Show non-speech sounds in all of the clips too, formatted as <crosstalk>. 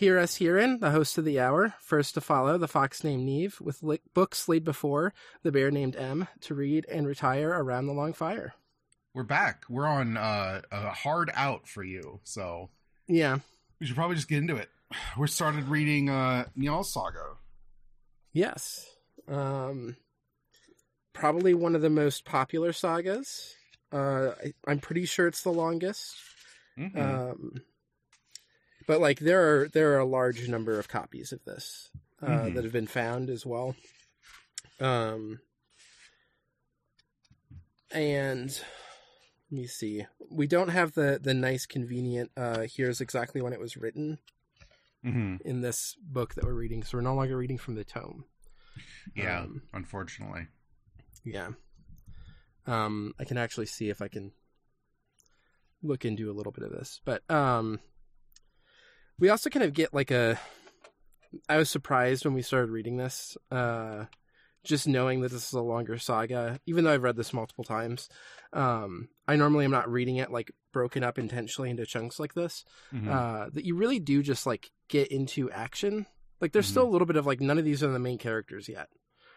Hear us herein, the host of the hour, first to follow the fox named Niamh, with li- books laid before the bear named Em, to read and retire around the long fire. We're back. We're on uh, a hard out for you, so Yeah, we should probably just get into it. <sighs> We started reading uh, Njal Saga. yes. Um, probably one of the most popular sagas. Uh, I, I'm pretty sure it's the longest. Mhm. Um, but like there are there are a large number of copies of this uh, Mhm. that have been found as well. Um, and let me see. We don't have the the nice convenient. Uh, here's exactly when it was written Mhm. in this book that we're reading. So we're no longer reading from the tome. Yeah, Um, unfortunately. Yeah. Um, I can actually see if I can look into a little bit of this. But um we also kind of get like a I was surprised when we started reading this, uh just knowing that this is a longer saga, even though I've read this multiple times. Um I normally am not reading it like broken up intentionally into chunks like this. Mhm. Uh that you really do just like get into action. Like there's Mhm. still a little bit of like none of these are the main characters yet.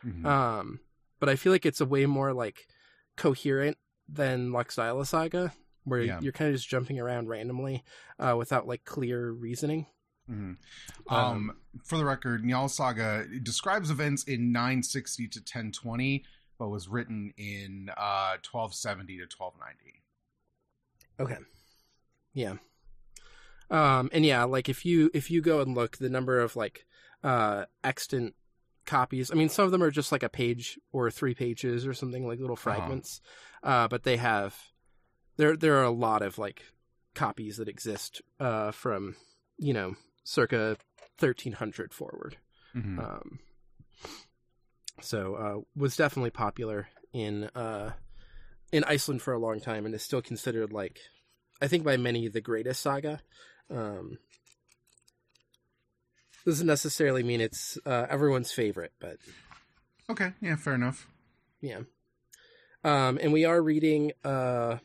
Mhm. Um, but I feel like it's a way more like coherent than Laxdæla Saga, where Yeah. you're kind of just jumping around randomly uh, without like clear reasoning. Mhm. Um, Um, for the record, Njal Saga describes events in 960 to 1020, but was written in uh, 1270 to 1290. Okay. Yeah. Um, and yeah, like if you if you go and look, the number of like uh extant copies. I mean, some of them are just like a page or three pages or something like little fragments. uh but they have there there are a lot of like copies that exist uh from you know circa 1300 forward. Mhm. Um, so uh, was definitely popular in uh, in Iceland for a long time, and is still considered like I think by many the greatest saga. Um, doesn't necessarily mean it's uh, everyone's favorite, but Okay, yeah, fair enough. yeah. Um, and we are reading. Uh,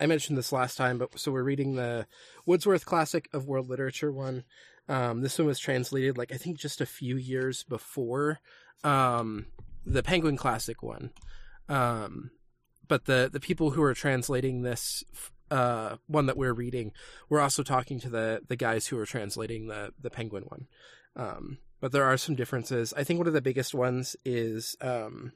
I mentioned this last time, but so we're reading the Wordsworth Classic of World Literature one. Um, this one was translated, like I think, just a few years before um, the Penguin Classic one. Um, but the the people who are translating this uh, one that we're reading, we're also talking to the the guys who are translating the the Penguin one. Um, but there are some differences. I think one of the biggest ones is um,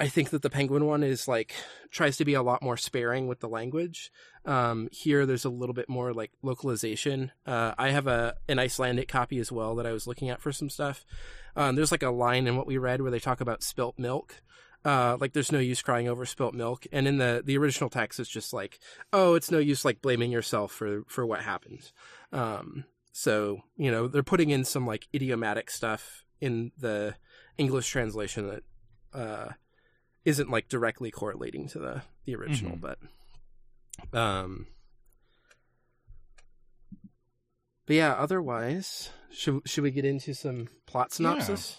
I think that the Penguin one is like tries to be a lot more sparing with the language. Um, here, there's a little bit more like localization. Uh, I have a an Icelandic copy as well that I was looking at for some stuff. Um, there's like a line in what we read where they talk about spilt milk. Uh, like there's no use crying over spilt milk, and in the the original text, it's just like, oh, it's no use like blaming yourself for for what happened. Um, so you know they're putting in some like idiomatic stuff in the English translation that uh, isn't like directly correlating to the the original, Mhm. but um, but yeah. Otherwise, should should we get into some plot synopsis?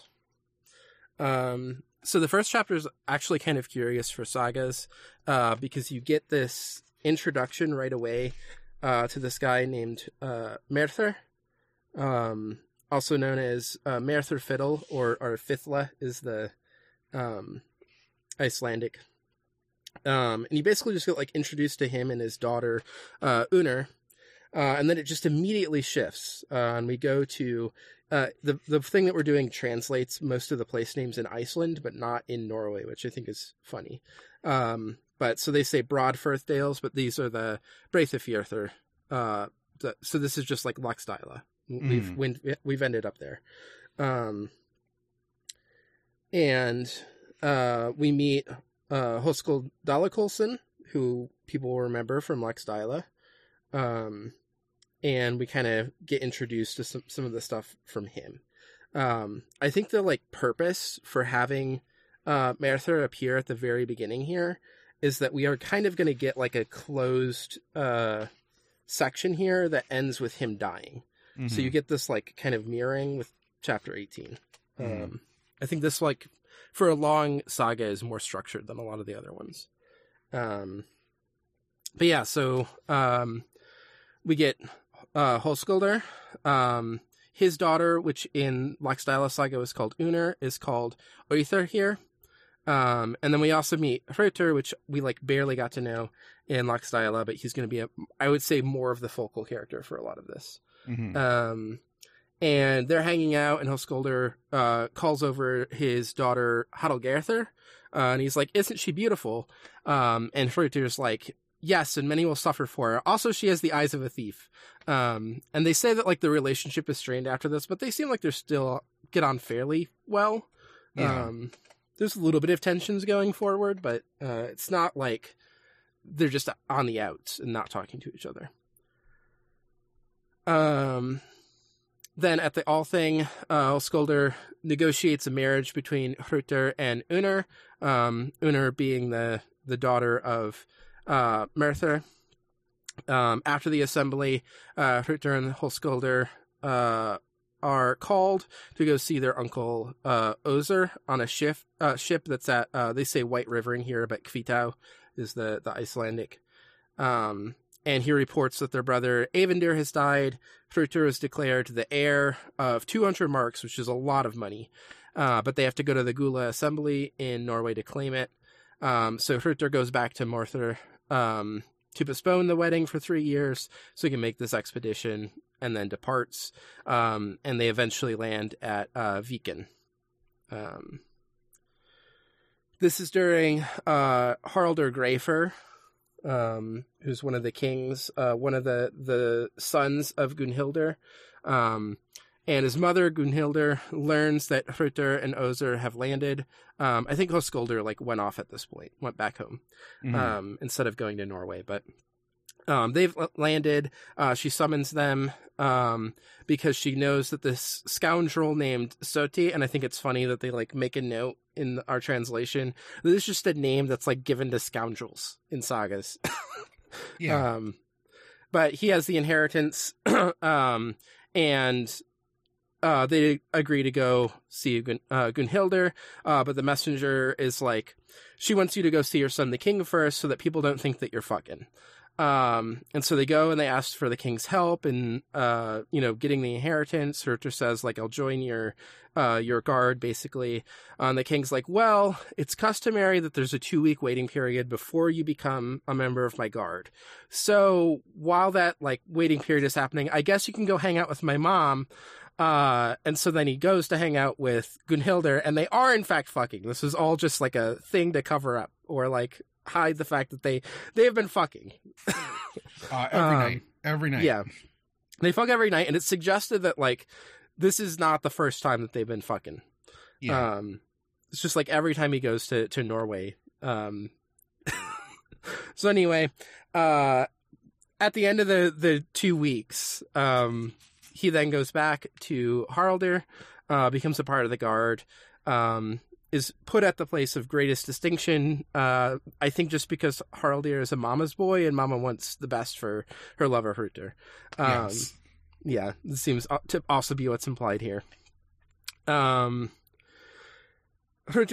Um. So the first chapter is actually kind of curious for sagas, uh, because you get this introduction right away, uh, to this guy named uh Merthyr, um, also known as uh, Merthyr Fiddle or or Fithla is the um Icelandic. Um, and you basically just get like introduced to him and his daughter, uh, Uner, uh, and then it just immediately shifts. Uh, and we go to uh, the the thing that we're doing translates most of the place names in Iceland, but not in Norway, which I think is funny. Um, but so they say Broadfirthdales, but these are the Breithafjörður. Uh, the, so this is just like Laxdæla. We've Mhm. win, we've ended up there. Um, and uh, we meet uh, Hoskell Dalakolson, who people will remember from Laxdæla. Um, and we kind of get introduced to some, some of the stuff from him. Um, I think the like purpose for having uh, Merthyr appear at the very beginning here is that we are kind of going to get like a closed uh, section here that ends with him dying. So Mhm. you get this like kind of mirroring with chapter 18. Mhm. Um, I think this like for a long saga is more structured than a lot of the other ones. Um, but yeah, so um, we get uh. Um, his daughter, which in Laxdæla Saga was called Uner, is called Oither here. Um, and then we also meet Hrutr, which we like barely got to know in Laxdæla, but he's going to be a, I would say, more of the focal character for a lot of this. Mhm. Um, and they're hanging out, and Hoskolder uh, calls over his daughter Hadalgerther, uh, and he's like, "Isn't she beautiful?" Um, and Hrutr's like, "Yes, and many will suffer for her. Also, she has the eyes of a thief." Um, and they say that like the relationship is strained after this, but they seem like they're still get on fairly well. Yeah. Um, there's a little bit of tensions going forward, but uh, it's not like they're just on the outs and not talking to each other. Um, then at the All Thing, uh, negotiates a marriage between Hrutr and Uner. Um, Uner being the the daughter of uh, Merthyr. Um, after the assembly, uh, and Holskolder uh, are called to go see their uncle uh, Ozer on a ship uh, ship that's at uh, they say White River in here, but Kvitau is the the Icelandic. Um, and he reports that their brother Avendir has died. Hrutr is declared the heir of 200 marks, which is a lot of money. Uh, but they have to go to the Gula Assembly in Norway to claim it. Um, so Hrutr goes back to Morthur um, to postpone the wedding for three years so he can make this expedition and then departs. Um, and they eventually land at uh, Viken. Um, this is during uh, Haraldur Greifer, um, who's one of the kings, uh, one of the, the sons of Gunhildr. Um, and his mother, Gunhildr, learns that Hrutr and Ozer have landed. Um, I think Hoskolder like went off at this point, went back home Mhm. um, instead of going to Norway. But um, they've landed. Uh, she summons them um, because she knows that this scoundrel named Soti, and I think it's funny that they like make a note in our translation. This is just a name that's like given to scoundrels in sagas. <laughs> yeah. Um, but he has the inheritance, <clears throat> um, and uh, they agree to go see Gun- uh, Gunhildr. Uh, but the messenger is like, she wants you to go see your son, the king, first, so that people don't think that you're fucking. Um, and so they go and they ask for the king's help and, uh, you know, getting the inheritance. Surtur says, like, I'll join your, uh, your guard, basically. Uh, and the king's like, well, it's customary that there's a two week waiting period before you become a member of my guard. So while that, like, waiting period is happening, I guess you can go hang out with my mom. Uh, and so then he goes to hang out with Gunhildr, and they are in fact fucking. This is all just like a thing to cover up or like hide the fact that they they have been fucking. <laughs> Uh, every um, night. Every night. Yeah, they fuck every night, and it's suggested that like this is not the first time that they've been fucking. Yeah. Um, it's just like every time he goes to to Norway. Um, <laughs> so anyway, uh, at the end of the the two weeks, um, he then goes back to Haraldur, uh, becomes a part of the guard. Um, is put at the place of greatest distinction. Uh, I think just because Haraldur is a mama's boy and mama wants the best for her lover Hrutr. Um, yes. yeah, this seems to also be what's implied here. Um,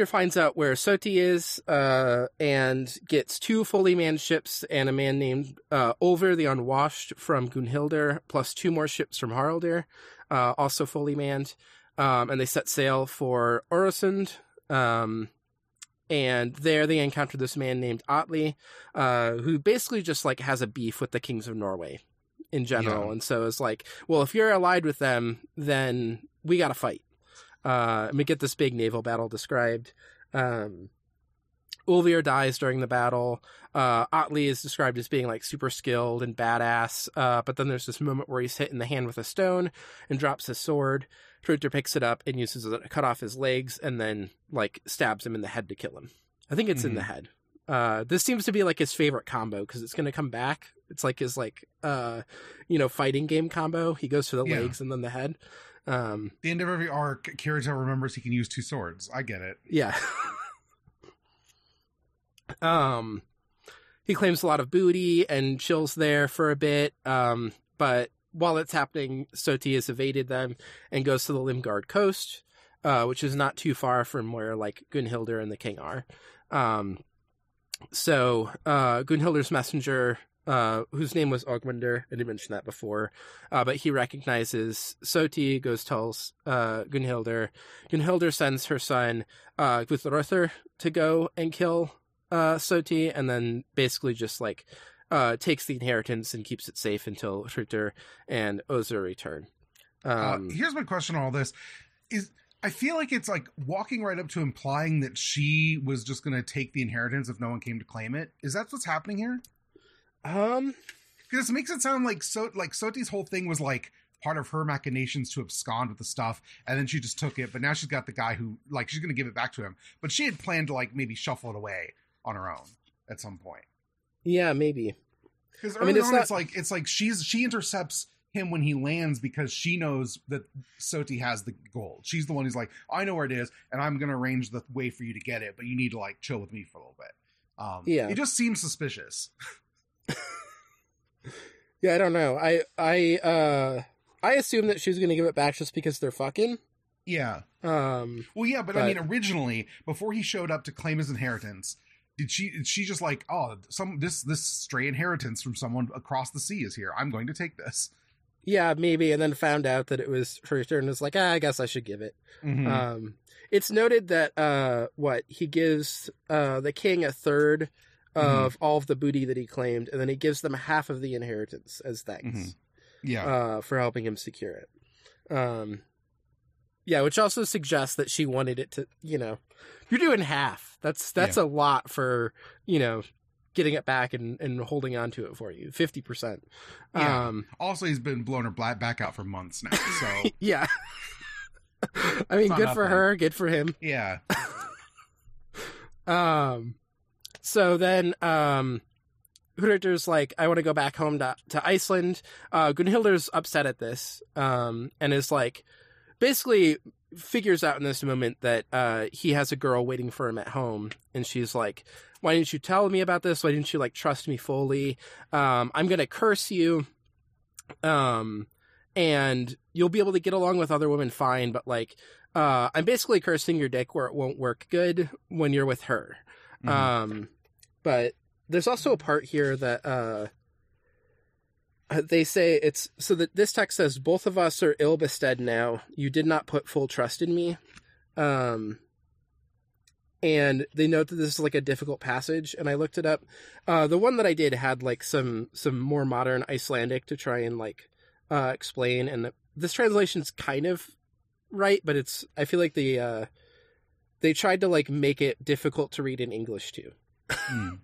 finds out where Soti is, uh, and gets two fully manned ships and a man named uh, Olver the Unwashed from Gunhildr, plus two more ships from Haraldur, uh, also fully manned. Um, and they set sail for Orosund. Um, and there they encounter this man named Atli, uh, who basically just like has a beef with the kings of Norway in general. Yeah. And so it's like, well, if you're allied with them, then we got to fight. Uh, and we get this big naval battle described. Um, Ulvir dies during the battle. Uh, Atli is described as being like super skilled and badass. Uh, but then there's this moment where he's hit in the hand with a stone and drops his sword. Hrutr picks it up and uses it to cut off his legs and then like stabs him in the head to kill him. I think it's in the head. Uh, this seems to be like his favorite combo because it's going to come back. It's like his like uh, you know, fighting game combo. He goes for the Yeah. legs and then the head. Um, the end of every arc, Kirito remembers he can use two swords. I get it. Yeah. <laughs> um, he claims a lot of booty and chills there for a bit. Um, but while it's happening, Soti has evaded them and goes to the Limgard coast, uh, which is not too far from where like Gunhildr and the king are. Um, so uh, Gunhildr's messenger uh, whose name was Ogmunder. I didn't mention that before, uh, but he recognizes Soti, goes tells uh, Gunhildr. Gunhildr sends her son uh, Guthrother to go and kill uh, Soti, and then basically just like uh, takes the inheritance and keeps it safe until <laughs> Hrutr and Ozur return. Um, uh, here's my question: on All this is. I feel like it's like walking right up to implying that she was just going to take the inheritance if no one came to claim it. Is that what's happening here? um, Because it makes it sound like so like Soti's whole thing was like part of her machinations to abscond with the stuff, and then she just took it. But now she's got the guy who like she's going to give it back to him. But she had planned to like maybe shuffle it away on her own at some point. Yeah, maybe. Because I mean, it's on, not- it's like it's like she's she intercepts him when he lands because she knows that Soti has the gold. She's the one who's like, I know where it is, and I'm gonna arrange the way for you to get it, but you need to like chill with me for a little bit. Um, Yeah. it just seems suspicious. <laughs> Yeah, I don't know. I I uh I assume that she's gonna give it back just because they're fucking. Yeah. Um, Well, yeah, but, I mean, originally before he showed up to claim his inheritance, did she? Did she just like, oh, some this this stray inheritance from someone across the sea is here. I'm going to take this. yeah, maybe, and then found out that it was her turn. and Was like, ah, I guess I should give it. Mhm. Um, it's noted that uh, what he gives uh the king a third of all of the booty that he claimed, and then he gives them half of the inheritance as thanks. Mhm. yeah. uh, for helping him secure it. Um, yeah, which also suggests that she wanted it to, you know, you're doing half. That's that's a lot for you know getting it back and, and holding on to it for you. Fifty percent. Yeah. Um, also, he's been blowing her back out for months now. <laughs> So yeah. I mean, good for her. Good for him. yeah. Um, so then, um, Hruthr's like, I want to go back home to, to Iceland. Uh, Gunhildr's upset at this, um, and is like, basically figures out in this moment that, uh, he has a girl waiting for him at home. And she's like, why didn't you tell me about this? Why didn't you like trust me fully? Um, I'm going to curse you. Um, and you'll be able to get along with other women fine, but like, uh, I'm basically cursing your dick where it won't work good when you're with her. Mhm. Um, but there's also a part here that uh, they say it's so that this text says both of us are ill bestead now. You did not put full trust in me. Um, and they note that this is like a difficult passage, and I looked it up. Uh, the one that I did had like some some more modern Icelandic to try and like uh, explain, and this translation's kind of right, but it's I feel like the uh, they tried to like make it difficult to read in English too. Mm.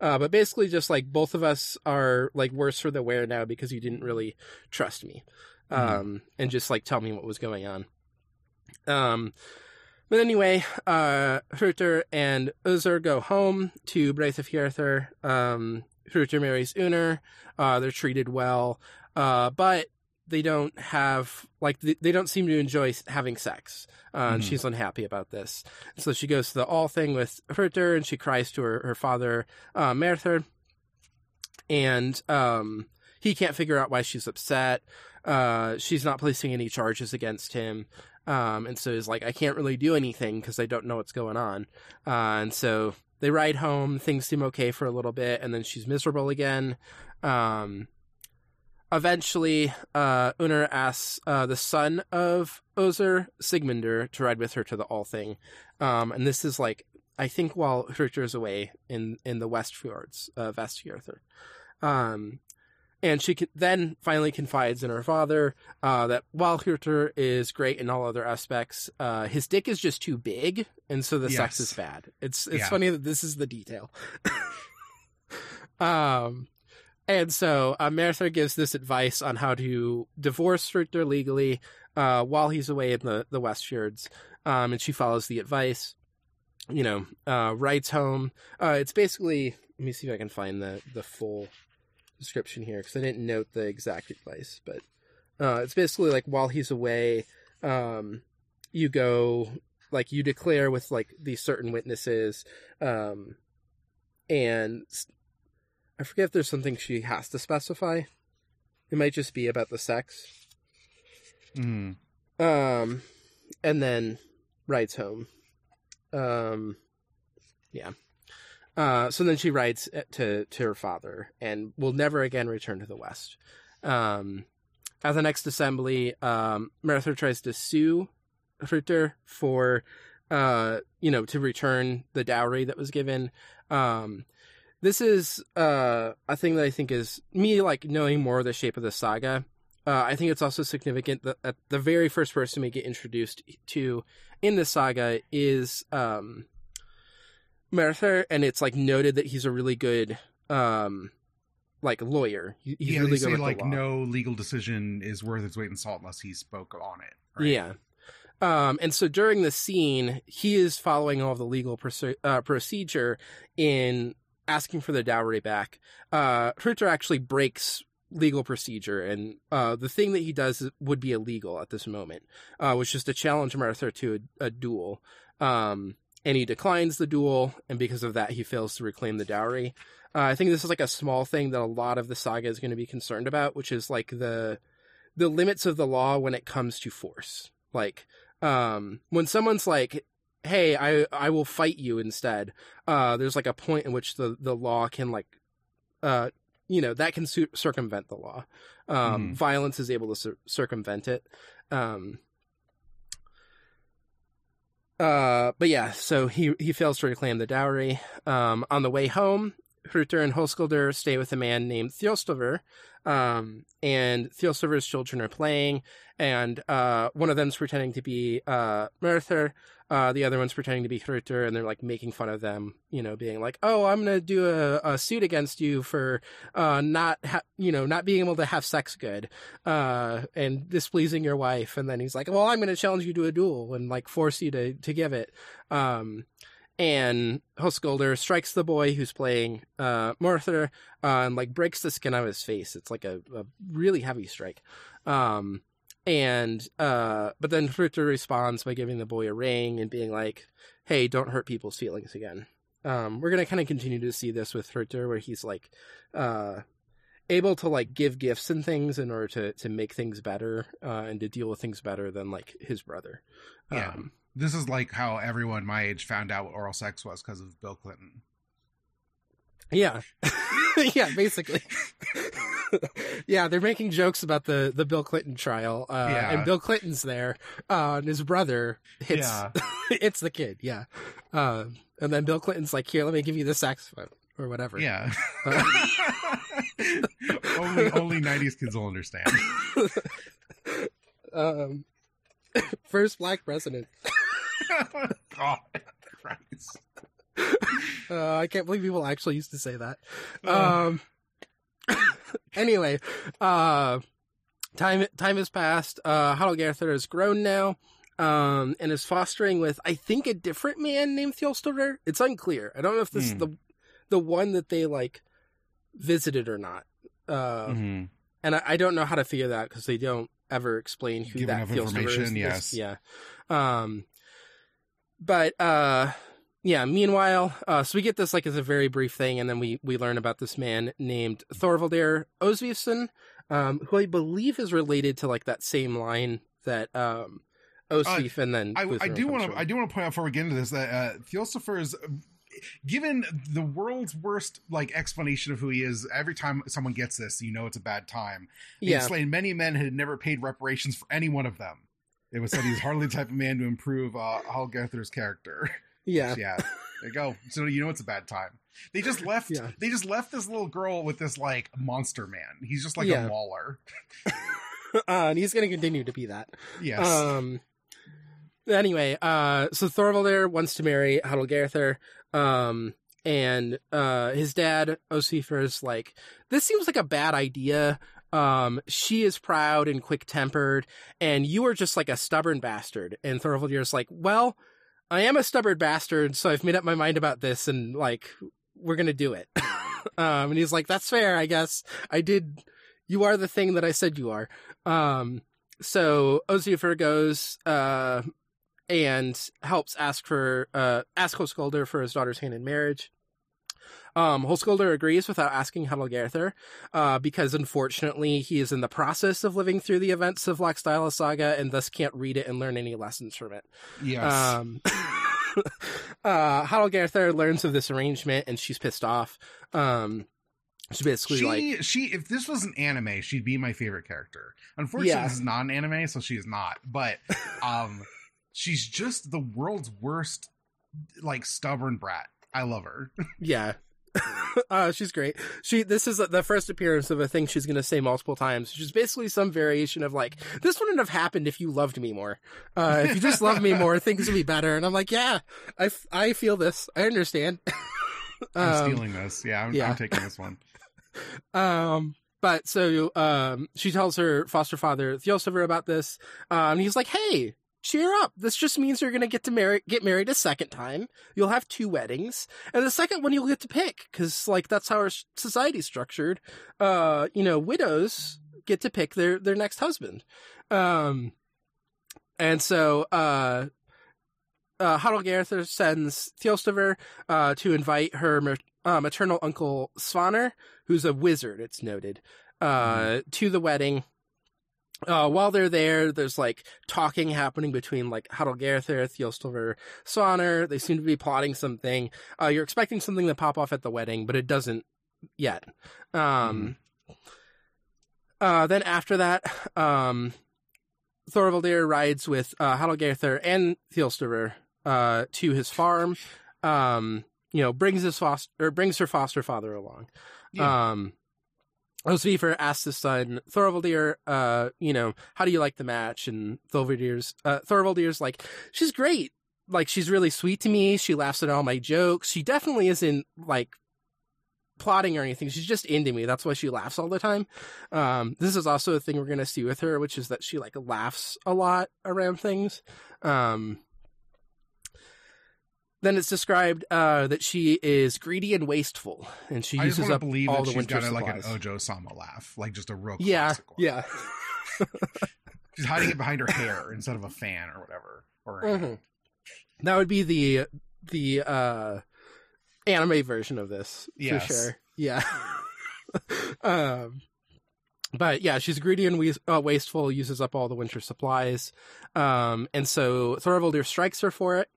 Uh, but basically, just like both of us are like worse for the wear now because you didn't really trust me, um, and just like tell me what was going on. Um, but anyway, uh, Hrutr and Uzur go home to Breithafjörður. Um, Hrutr marries Uner. Uh, they're treated well, uh, but they don't have like they, they don't seem to enjoy having sex. Uh, and Mhm. she's unhappy about this. So she goes to the all thing with Hrutr and she cries to her, her father, uh, Merthyr. And, um, he can't figure out why she's upset. Uh, she's not placing any charges against him. Um, and so he's like, I can't really do anything because I don't know what's going on. Uh, and so they ride home. Things seem okay for a little bit. And then she's miserable again. Um, eventually, uh, asks uh, the son of Ozer, Sigmundur, to ride with her to the All Thing. Um, and this is like, I think while Hrutr is away in, in the West Fjords, uh, Vestfjordur. Um, and she can, then finally confides in her father uh, that while Hrutr is great in all other aspects, uh, his dick is just too big, and so the sex is bad. It's it's Yeah. funny that this is the detail. <laughs> um, and so uh, gives this advice on how to divorce Hrutr legally uh, while he's away in the the Westfjords, um, and she follows the advice. You know, uh, writes home. Uh, it's basically. Let me see if I can find the the full description here because I didn't note the exact advice, but uh, it's basically like while he's away, um, you go like you declare with like these certain witnesses, um, and I forget if there's something she has to specify. It might just be about the sex, Mm. um, and then rides home. Um, yeah. Uh, so then she writes to to her father and will never again return to the West. Um, at the next assembly, um, Merthyr tries to sue Hruther for, uh, you know, to return the dowry that was given. Um, this is uh, a thing that I think is me like knowing more of the shape of the saga. Uh, I think it's also significant that, that the very first person we get introduced to in the saga is um, Merthyr, and it's like noted that he's a really good um, like lawyer. He's yeah, really they good say like no legal decision is worth its weight in salt unless he spoke on it. Right? Yeah. Um, and so during the scene, he is following all the legal proce- uh, procedure in asking for the dowry back. Uh, Hruther actually breaks legal procedure, and uh, the thing that he does would be illegal at this moment, uh, which is to challenge Merthyr to a, a duel. Um, and he declines the duel, and because of that, he fails to reclaim the dowry. Uh, I think this is like a small thing that a lot of the saga is going to be concerned about, which is like the the limits of the law when it comes to force. Like um, when someone's like, "Hey, I I will fight you instead," uh, there's like a point in which the the law can like, uh, you know, that can su- circumvent the law. Um, Mhm. Violence is able to cir- circumvent it. Um, uh, but yeah, so he he fails to reclaim the dowry. Um, on the way home, Hruther and Hoskelder stay with a man named Thjostolfr, um, and Thjostolfr's children are playing, and uh, one of them's pretending to be uh, Merthyr, uh, the other one's pretending to be Hruther, and they're like making fun of them, you know, being like, "Oh, I'm gonna do a, a suit against you for uh, not, ha- you know, not being able to have sex good, uh, and displeasing your wife." And then he's like, "Well, I'm gonna challenge you to a duel and like force you to to give it." Um, and Hoskolder strikes the boy who's playing uh, Merthyr uh, and like breaks the skin out of his face. It's like a, a really heavy strike. Um, and uh, but then Hruther responds by giving the boy a ring and being like, "Hey, don't hurt people's feelings again." Um, we're gonna kind of continue to see this with Hruther, where he's like uh, able to like give gifts and things in order to to make things better uh, and to deal with things better than like his brother. Yeah. Um, This is like how everyone my age found out what oral sex was because of Bill Clinton. Yeah. <laughs> yeah, basically. <laughs> yeah, they're making jokes about the, the Bill Clinton trial. Uh, Yeah. and Bill Clinton's there, uh, and his brother hits, Yeah. <laughs> hits the kid. Yeah. Uh, and then Bill Clinton's like, here, let me give you the saxophone or whatever. Yeah. Uh, only only nineties kids will understand. um, first black president. <laughs> God Christ. Uh, I can't believe people actually used to say that. Um. <coughs> anyway, uh, time time has passed. Uh, Hadalgarthur is grown now, um, and is fostering with I think a different man named Thjostolfr. It's unclear. I don't know if this is Hmm. the the one that they like visited or not. Uh, Mhm. and I, I don't know how to figure that because they don't ever explain who Give that information, is. yes. yeah. Um, but uh, yeah. Meanwhile, uh, so we get this like as a very brief thing, and then we we learn about this man named Thorvaldir Osvifsson, um, who I believe is related to like that same line that um, Osvif and then Uh, I, I do want to. I do want to point out before we get into this that uh, Thjostolfr is given the world's worst like explanation of who he is. Every time someone gets this, you know it's a bad time. He yeah. had slain many men had never paid reparations for any one of them. It was said he's hardly the type of man to improve uh, Hallgarthur's character. <laughs> Yeah. yeah, there you go. So you know it's a bad time. They just left. Yeah. They just left this little girl with this like monster man. He's just like Yeah. a mauler. <laughs> uh, and he's going to continue to be that. Yes. Um. Anyway, uh, so Thorvaldir wants to marry Hadalgarthur, um, and uh, his dad Osifr is like, "This seems like a bad idea. Um, she is proud and quick tempered, and you are just like a stubborn bastard." And Thorvaldir is like, "Well, I am a stubborn bastard, so I've made up my mind about this, and like, we're gonna do it." <laughs> um, and he's like, "That's fair, I guess. I did. You are the thing that I said you are." Um, so Ozifer goes uh, and helps ask for uh, ask Hoskolder for his daughter's hand in marriage. Um, Hoskolder agrees without asking Hadalgarthur, uh, because unfortunately he is in the process of living through the events of Laxdæla Saga and thus can't read it and learn any lessons from it. yes. Um, <laughs> uh, Hadalgarthar learns of this arrangement and she's pissed off. Um, she's basically she like, she if this was an anime, she'd be my favorite character. Unfortunately, Yeah. this is not an anime, so she's not. But <laughs> um, she's just the world's worst, like stubborn brat. I love her. <laughs> yeah. <laughs> uh, she's great. She this is the first appearance of a thing she's going to say multiple times. Which is basically some variation of like, this wouldn't have happened if you loved me more. Uh, if you just loved me more, things would be better. And I'm like, yeah, I, f- I feel this. I understand. <laughs> I'm Um, stealing this. Yeah, I'm, yeah. I'm taking this one. <laughs> Um, but so um, she tells her foster father Thjostolfr about this, um, and he's like, "Hey, cheer up! This just means you're gonna get to marry, get married a second time. You'll have two weddings, and the second one you'll get to pick, because like that's how our society's structured. Uh, you know, widows get to pick their their next husband. Um, and so uh." Uh, sends Thjostaver uh, to invite her ma- uh, maternal uncle Svanr, who's a wizard, it's noted, uh, to the wedding. Uh, while they're there, there's like talking happening between like Hadalgarthar, Thjostolver, Svanr. They seem to be plotting something. Uh, you're expecting something to pop off at the wedding, but it doesn't yet. Um, uh, then after that, um, Thorvaldir rides with uh, Hadalgarthar and Thjostolver uh, to his farm. Um, you know, brings his foster or brings her foster father along. Yeah. Um, Osvifer asks his son Thorvaldir, uh, you know, how do you like the match? And Thorvaldyr's, uh, Thorvaldyr's like, she's great. Like, she's really sweet to me. She laughs at all my jokes. She definitely isn't like plotting or anything. She's just into me. That's why she laughs all the time. Um, this is also a thing we're going to see with her, which is that she like laughs a lot around things. Um, then it's described uh, that she is greedy and wasteful, and she I uses up believe all that the she's winter got a, like an supplies. ojou-sama laugh, like just a real yeah, classic one. yeah. <laughs> She's hiding it behind her hair instead of a fan or whatever. Or Mhm. That would be the the uh, anime version of this Yes. for sure. Yeah. <laughs> um, but yeah, she's greedy and we- uh, wasteful, uses up all the winter supplies, um, and so Thorvaldir strikes her for it.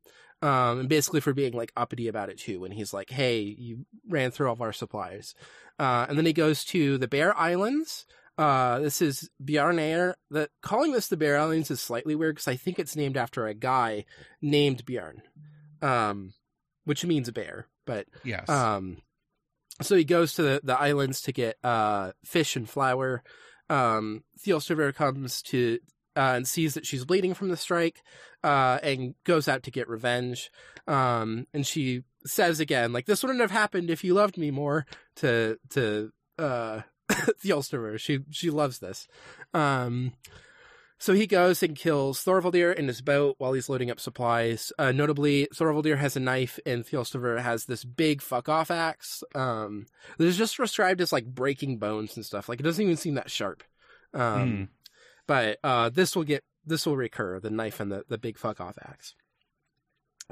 Um, and basically for being like uppity about it too, when he's like, "Hey, you ran through all of our supplies," uh, and then he goes to the Bear Islands. Uh, this is Bjarnair. The calling this the Bear Islands is slightly weird because I think it's named after a guy named Bjorn, um, which means a bear. But yes. um, so he goes to the, the islands to get uh fish and flour. Um, Thjostolfr comes to uh, and sees that she's bleeding from the strike, uh, and goes out to get revenge. Um, and she says again, like, this wouldn't have happened if you loved me more. To to uh, <laughs> Thjostolfr, she she loves this. Um, so he goes and kills Thorvaldir in his boat while he's loading up supplies. Uh, notably, Thorvaldir has a knife and Thjostolfr has this big fuck off axe. Um, that is just described as like breaking bones and stuff. Like it doesn't even seem that sharp. Um, Mm. But uh, this will get this will recur the knife and the the big fuck off axe.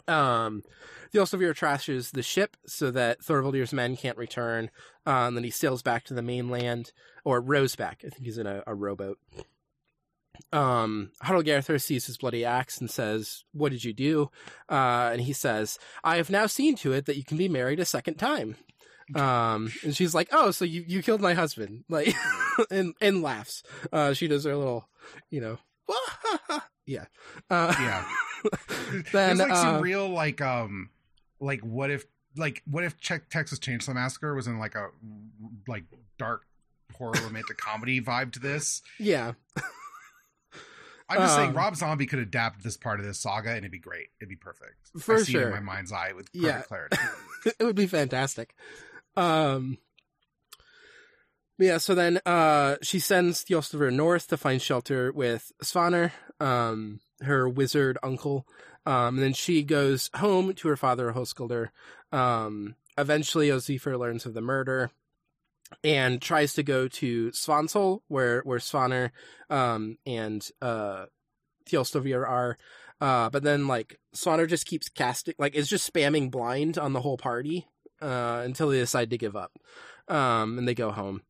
Um, Thjostolfr trashes the ship so that Thorvaldir's men can't return. Uh, and then he sails back to the mainland or rows back. I think he's in a, a rowboat um Hadalgarthar sees his bloody axe and says, "What did you do?" Uh and he says, "I have now seen to it that you can be married a second time." Um and she's like, "Oh, so you you killed my husband." <laughs> Like and and laughs. Uh she does her little, you know, <laughs> yeah. Uh Yeah. <laughs> then There's like uh, some real like um like what if like what if Czech Texas Chainsaw Massacre was in like a like dark horror romantic comedy vibe to this. yeah. I'm just saying Um, Rob Zombie could adapt this part of this saga and it'd be great. It'd be perfect. For I sure. in my mind's eye with Yeah. clarity. it would be fantastic. Um, yeah, so then uh, she sends Thjostolfr north to find shelter with Svanr, um, her wizard uncle. Um, and then she goes home to her father, Hoskuldr. Um, eventually, Osifer learns of the murder and tries to go to Svansol, where where Svanr um, and uh, Thjostolfr are. Uh, but then like Svanr just keeps casting, like is just spamming blind on the whole party uh, until they decide to give up, um, and they go home.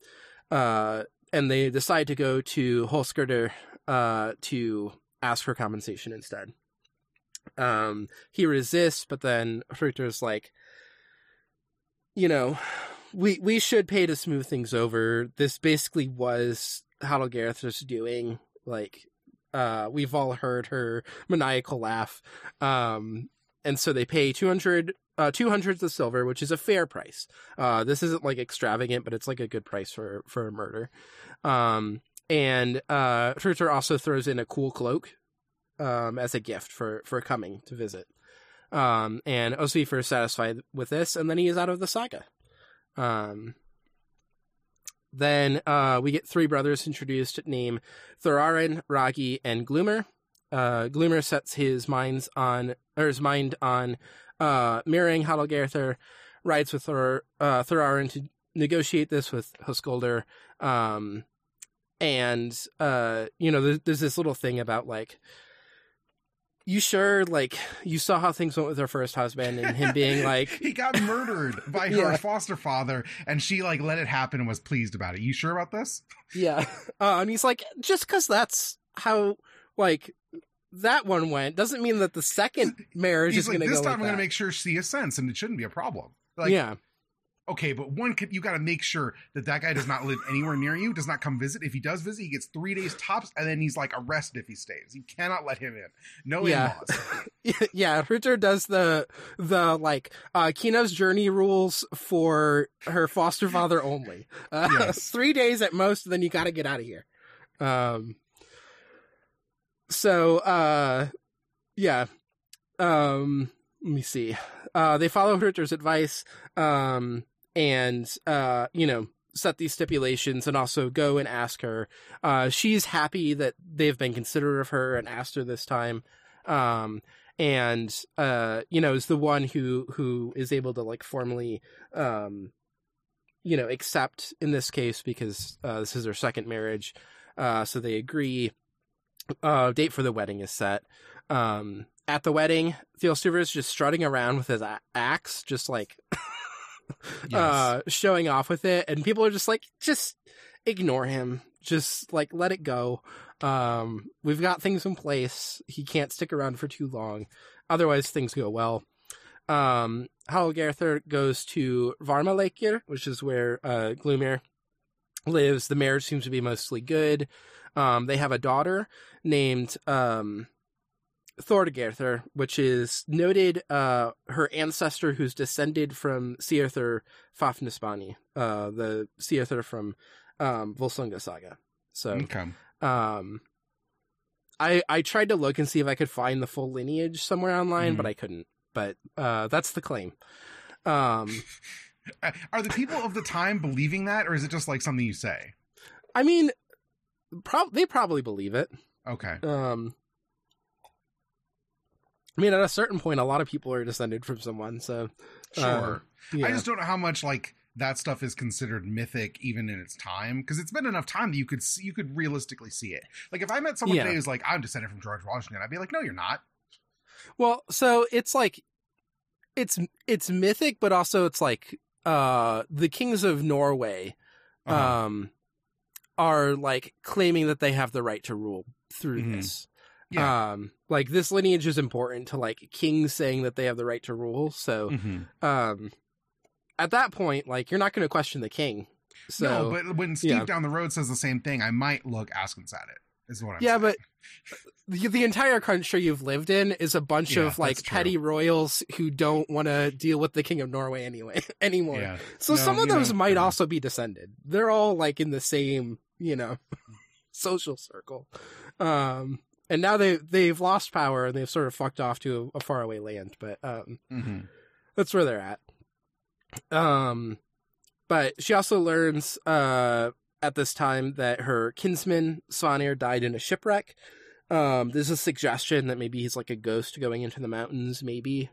Uh, and they decide to go to Holskirter uh, to ask for compensation instead. Um, he resists, but then Hruthr's like, you know, we we should pay to smooth things over. This basically was Hadalgarth's doing. Like, uh, we've all heard her maniacal laugh. Um, and so they pay 200 uh, 200 of silver, which is a fair price. Uh, this isn't like extravagant, but it's like a good price for, for a murder. Um, and, uh, also throws in a cool cloak, um, as a gift for, for coming to visit. Um, and Osvifer is satisfied with this, and then he is out of the saga. Um, then, uh, we get three brothers introduced named Thorarin, Ragi, and Gloomer. Uh, Gloomer sets his minds on, or his mind on, uh, marrying Hadalgarthur, rides with Thor, uh, Thorarin to negotiate this with Huskuldr. Um, and, uh, you know, there's, there's this little thing about like, you sure like you saw how things went with her first husband and him being <laughs> like he got murdered <laughs> by Yeah. her foster father and she like let it happen and was pleased about it you sure about this yeah uh, <laughs> and he's like just because that's how like that one went doesn't mean that the second marriage he's is like going to this go time like i'm gonna make sure she ascends, and it shouldn't be a problem. Like yeah. okay but one could you got to make sure that that guy does not live anywhere near you does not come visit. If he does visit he gets three days tops and then he's like arrested if he stays. You cannot let him in. No Yeah. in-laws. <laughs> Yeah Ritter does the the like uh Kino's journey rules for her foster father only. Uh, Yes. <laughs> three days at most then you got to get out of here. Um so uh yeah um let me see. Uh they follow Ritter's advice um and uh you know set these stipulations and also go and ask her. Uh she's happy that they've been considerate of her and asked her this time. Um and uh you know is the one who who is able to like formally um you know accept in this case because uh this is her second marriage. Uh so they agree uh date for the wedding is set. Um at the wedding Thjostolfr is just strutting around with his a- axe just like <laughs> uh showing off with it. And people are just like just ignore him. Just like let it go. Um we've got things in place. He can't stick around for too long. Otherwise things go well. Um Halgarther goes to Varmalekir which is where uh Gloomir lives. The marriage seems to be mostly good um they have a daughter named um which is noted uh her ancestor who's descended from Searthur Fafnisbani, uh the Searthur from um Volsunga saga. So okay um I I tried to look and see if I could find the full lineage somewhere online, Mhm. but I couldn't. But uh that's the claim. Um <laughs> are the people of the time believing that or is it just like something you say I mean prob- they probably believe it. okay Um I mean at a certain point a lot of people are descended from someone, so sure uh, yeah. I just don't know how much like that stuff is considered mythic even in its time because it's been enough time that you could see, you could realistically see it. Like if I met someone Yeah. today who's like I'm descended from George Washington, I'd be like, no, you're not. Well, so it's like it's it's mythic, but also it's like uh the kings of Norway Uh-huh. um are like claiming that they have the right to rule through Mhm. this. Yeah. Um like this lineage is important to like kings saying that they have the right to rule. So Mhm. um at that point, like you're not gonna question the king. So no, but when Steve yeah. down the road says the same thing, I might look askance at it. Is what I'm Yeah, saying. but <laughs> the, the entire country you've lived in is a bunch Yeah, of like petty royals who don't want to deal with the king of Norway anyway <laughs> anymore. yeah, So No, some of those might also be descended. They're all like in the same, you know, <laughs> social circle. Um and now they they've lost power and they've sort of fucked off to a, a faraway land, but um Mhm. that's where they're at. Um but she also learns uh at this time that her kinsman Svanr died in a shipwreck. Um there's a suggestion that maybe he's like a ghost going into the mountains, maybe.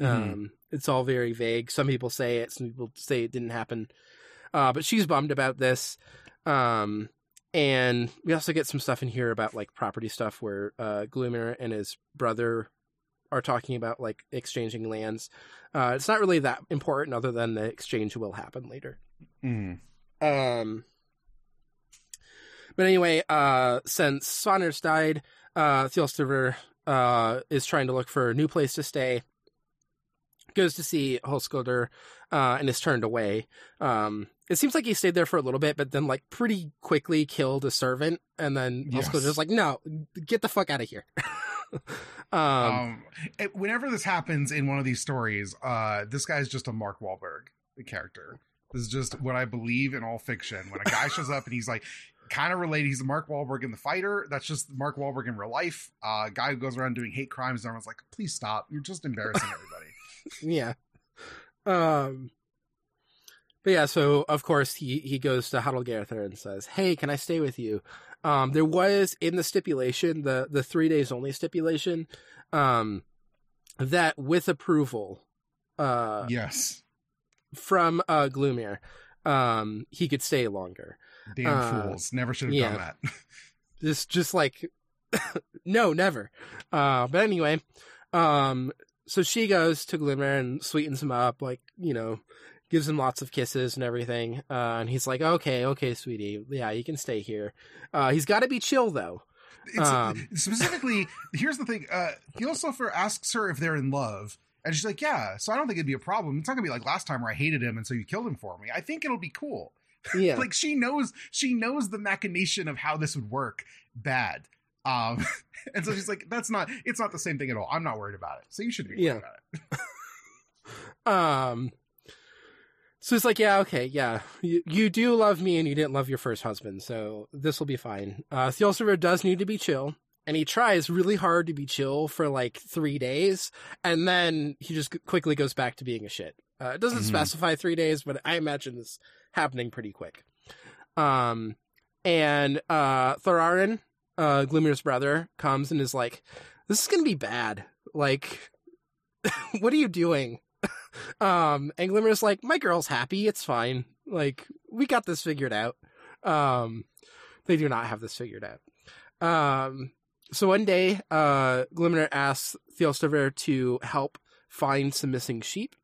Mhm. Um it's all very vague. Some people say it, some people say it didn't happen. Uh but she's bummed about this. Um and we also get some stuff in here about like property stuff where uh Glumr and his brother are talking about like exchanging lands. Uh it's not really that important other than the exchange will happen later. Mhm. Um but anyway, uh since Svanr's died, uh Thjostolfr uh, is trying to look for a new place to stay. Goes to see Hoskuldr, uh, and is turned away. Um, it seems like he stayed there for a little bit, but then like pretty quickly killed a servant, and then Yes. Hoskuldr's like, "No, get the fuck out of here." <laughs> um, Um, it- whenever this happens in one of these stories, uh, this guy's just a Mark Wahlberg character. This is just what I believe in all fiction. When a guy shows up and he's like kind of related, he's Mark Wahlberg in the fighter. That's just Mark Wahlberg in real life. Uh, guy who goes around doing hate crimes. And everyone's like, please stop. You're just embarrassing everybody. Yeah. Um, but yeah, so of course he he goes to Hallgerdr and says, "Hey, can I stay with you?" Um, there was in the stipulation, the the three days only stipulation, um, that with approval, uh, yes. from uh Glumr, um, he could stay longer. Damn Uh, fools. Never should have yeah. done that. <laughs> Just just like <laughs> no, never. Uh, but anyway, um, so she goes to Glumr and sweetens him up, like you know, gives him lots of kisses and everything. Uh, and he's like, "Okay, okay, sweetie, yeah, you can stay here." Uh, he's got to be chill though. It's, Um, <laughs> specifically, here's the thing. Uh, Gilsopher asks her if they're in love. And she's like, yeah. So I don't think it'd be a problem. It's not gonna be like last time where I hated him and so you killed him for me. I think it'll be cool. Yeah, <laughs> like she knows she knows the machination of how this would work bad um <laughs> and so she's like that's not it's not the same thing at all i'm not worried about it so you shouldn't be worried Yeah. about it <laughs> Um. So it's like, yeah, okay, yeah, you, you do love me, and you didn't love your first husband, so this will be fine. Uh, Thjostolfr does need to be chill, and he tries really hard to be chill for like three days, and then he just quickly goes back to being a shit. Uh, it doesn't Mhm. specify three days, but I imagine this happening pretty quick. Um, and uh, Thorarin, uh, Glumr's brother, comes and is like, "This is gonna be bad. Like, <laughs> what are you doing?" <laughs> um, and Glumr's like, "My girl's happy. It's fine. Like, we got this figured out." Um, they do not have this figured out. Um, so one day, uh, Glumr asks Thjostolfr to help find some missing sheep.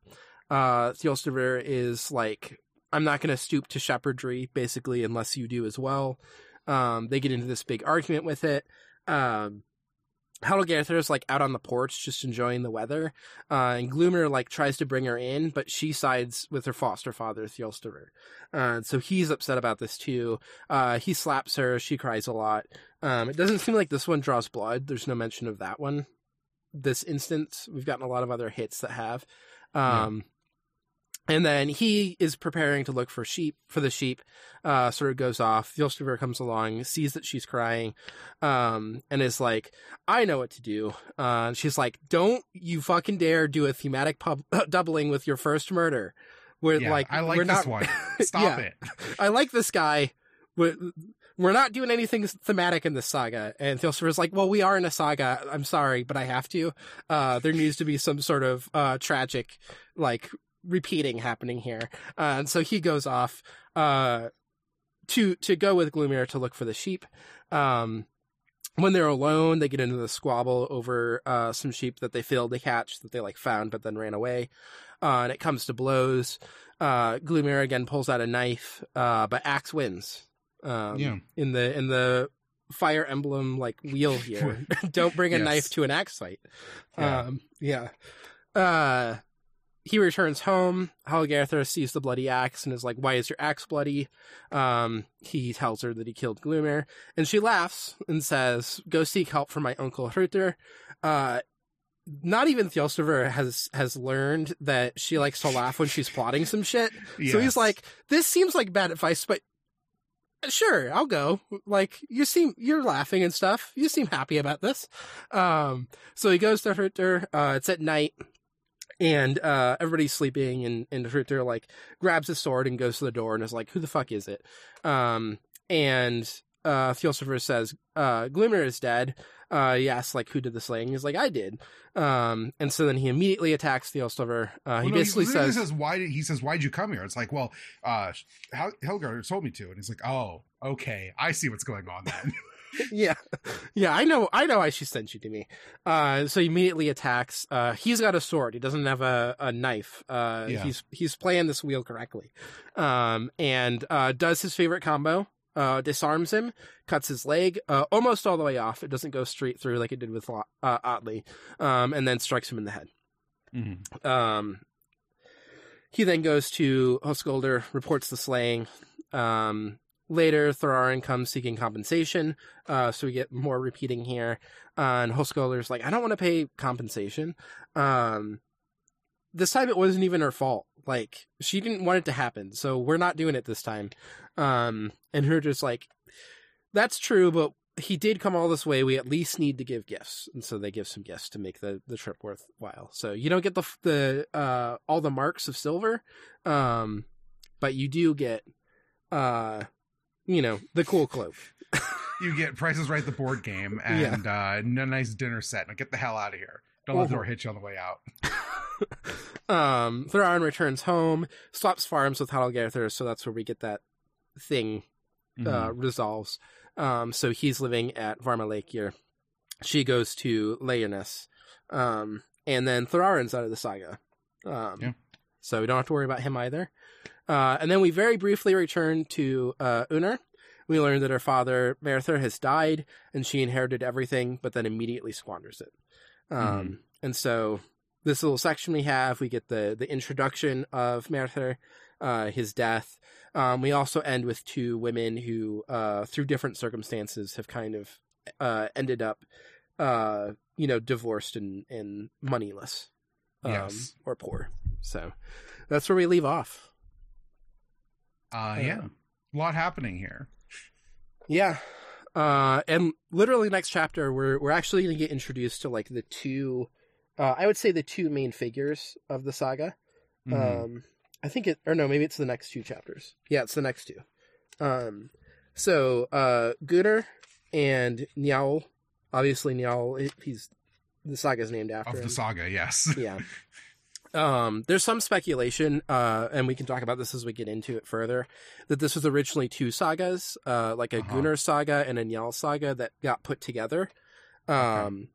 Uh, Thjostolfr is like, I'm not going to stoop to shepherdry, basically, unless you do as well. Um, they get into this big argument with it. Um, is like out on the porch, just enjoying the weather. Uh, and Glumr like tries to bring her in, but she sides with her foster father, Thjostolfr. Uh, so he's upset about this too. Uh, he slaps her. She cries a lot. Um, it doesn't seem like this one draws blood. There's no mention of that one. This instance, we've gotten a lot of other hits that have. Um, and then he is preparing to look for sheep for the sheep. Uh, sort of goes off. Thjostolfr comes along, sees that she's crying, um, and is like, "I know what to do." Uh, and she's like, "Don't you fucking dare do a thematic pub- <laughs> doubling with your first murder." We're yeah, like, i like we're this not, one <laughs> stop Yeah. it I like this guy. We're, we're not doing anything thematic in this saga. And Thjostolfr's like, well, we are in a saga. I'm sorry, but I have to. Uh, there needs to be some sort of uh, tragic, like, repeating happening here. Uh, and so he goes off uh, to to go with Glumr to look for the sheep. Um, when they're alone, they get into the squabble over uh, some sheep that they failed to catch that they like found but then ran away. Uh, and it comes to blows. Uh, Glumr again pulls out a knife, uh, but Axe wins. Um, Yeah. In the in the fire emblem like wheel <laughs> here, <laughs> don't bring a Yes. knife to an axe fight. Yeah. Um, yeah. He returns home. Hallgerdr sees the bloody axe and is like, "Why is your axe bloody?" Um, he tells her that he killed Glumr, and she laughs and says, "Go seek help from my uncle Hrutr." Uh, not even Thjostolfr has has learned that she likes to laugh when she's plotting some shit. So he's like, "This seems like bad advice, but sure, I'll go." Like you seem you're laughing and stuff. You seem happy about this. Um, so he goes to Hrutr. Uh, it's at night. And uh, everybody's sleeping, and, and Hrutr like grabs his sword and goes to the door and is like, "Who the fuck is it?" Um, and uh, Thjostolfr says, uh, "Glumr is dead." Uh, he asks like, "Who did the slaying?" He's like, "I did." Um, and so then he immediately attacks Thjostolfr. Uh, Well, he no, basically literally says, "Why did he says Why'd you come here?" It's like, well, uh, Hel- Helgar told me to, and he's like, "Oh, okay, I see what's going on then." <laughs> yeah, yeah, I know, I know why she sent you to me. Uh, so he immediately attacks. Uh, he's got a sword. He doesn't have a, a knife. Uh, Yeah. he's, he's playing this wheel correctly. Um, and, uh, does his favorite combo, uh, disarms him, cuts his leg uh, almost all the way off. It doesn't go straight through like it did with uh, Otley, um, and then strikes him in the head. Mhm. Um, he then goes to Hoskuldr, reports the slaying. Um, later, Thorarin comes seeking compensation. Uh, so we get more repeating here. Uh, and Hoskuldr's like, I don't want to pay compensation. Um, this time it wasn't even her fault. Like, she didn't want it to happen. So we're not doing it this time. Um, and her just like, that's true, but he did come all this way. We at least need to give gifts, and so they give some gifts to make the, the trip worthwhile. So you don't get the the uh, all the marks of silver, um, but you do get, uh, you know, the cool cloak. You get prices right the board game <laughs> Yeah. and uh, a nice dinner set. Now get the hell out of here. Don't let the Mhm. door hit you on the way out. <laughs> um, Thorin returns home, swaps farms with Hallgerdr, so that's where we get that thing uh, Mhm. resolves. Um, so he's living at Varma Lakir. She goes to Leonis. Um, and then Thorarin's out of the saga. Um, Yeah. So we don't have to worry about him either. Uh, and then we very briefly return to uh, Unnr. We learn that her father, Mordr, has died, and she inherited everything, but then immediately squanders it. Um, And so this little section we have, we get the the introduction of Mordr, uh, his death. Um, we also end with two women who, uh, through different circumstances, have kind of uh, ended up, uh, you know, divorced and, and moneyless, um, Yes. or poor. So that's where we leave off. Uh, yeah. A lot happening here. Yeah. Uh, and literally next chapter, we're we're actually going to get introduced to like the two, uh, I would say the two main figures of the saga. Mhm. Um, I think it, or no, maybe it's the next two chapters. Yeah, it's the next two. Um, so uh, Gunnar and Njal, obviously Njal, he's the saga's named after of him. the saga, yes. yeah. <laughs> Um, there's some speculation, uh, and we can talk about this as we get into it further, that this was originally two sagas, uh, like a Uh-huh. Gunnar saga and a Njal saga that got put together. Um,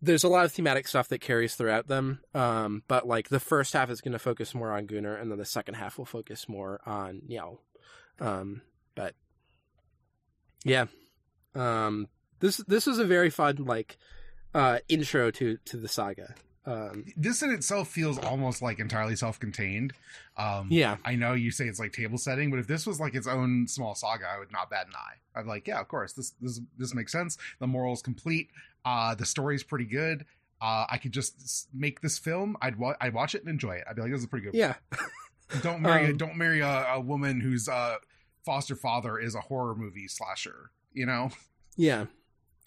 there's a lot of thematic stuff that carries throughout them, um, but like the first half is going to focus more on Gunnar, and then the second half will focus more on Njal. Um, but yeah, um, this this is a very fun like uh, intro to to the saga. Um, this in itself feels almost like entirely self-contained. Um, yeah, I know you say it's like table setting, but if this was like its own small saga, I would not bat an eye. I'd be like, yeah, of course, this this this makes sense. The moral is complete. Uh, the story's pretty good. Uh, I could just make this film. I'd wa- I'd watch it and enjoy it. I'd be like, this is pretty good. yeah, Don't marry Um, don't marry a, a woman whose uh, foster father is a horror movie slasher. You know? yeah.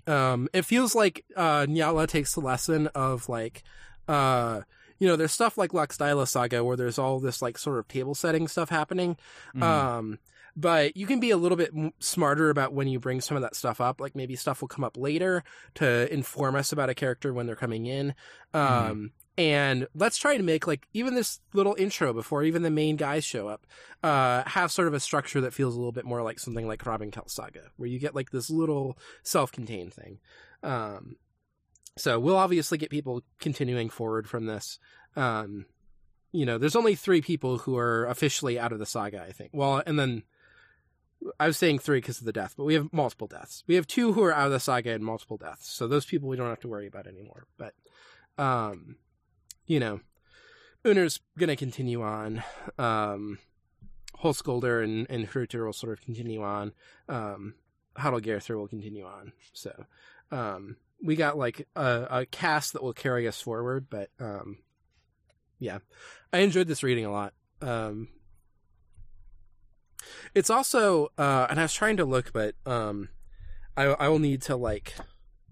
Um, it feels like uh, Njala takes the lesson of like, uh, you know, there's stuff like Laxdæla Saga where there's all this like sort of table setting stuff happening. Mhm. Um, but you can be a little bit smarter about when you bring some of that stuff up. Like maybe stuff will come up later to inform us about a character when they're coming in. Um, and let's try to make like even this little intro before even the main guys show up, uh, have sort of a structure that feels a little bit more like something like Hrafnkels Saga, where you get like this little self-contained thing. Um, so we'll obviously get people continuing forward from this. Um, you know, there's only three people who are officially out of the saga, I think. Well, and then I was saying three because of the death, but we have multiple deaths. We have two who are out of the saga and multiple deaths. So those people we don't have to worry about anymore. But, um, you know, Unnr's gonna continue on. Um, Hoskuldr and, and will sort of continue on. Um, Hallgerdr will continue on. So, um, we got like a, a cast that will carry us forward, but, um, yeah, I enjoyed this reading a lot. Um, it's also, uh, and I was trying to look, but um, I I will need to like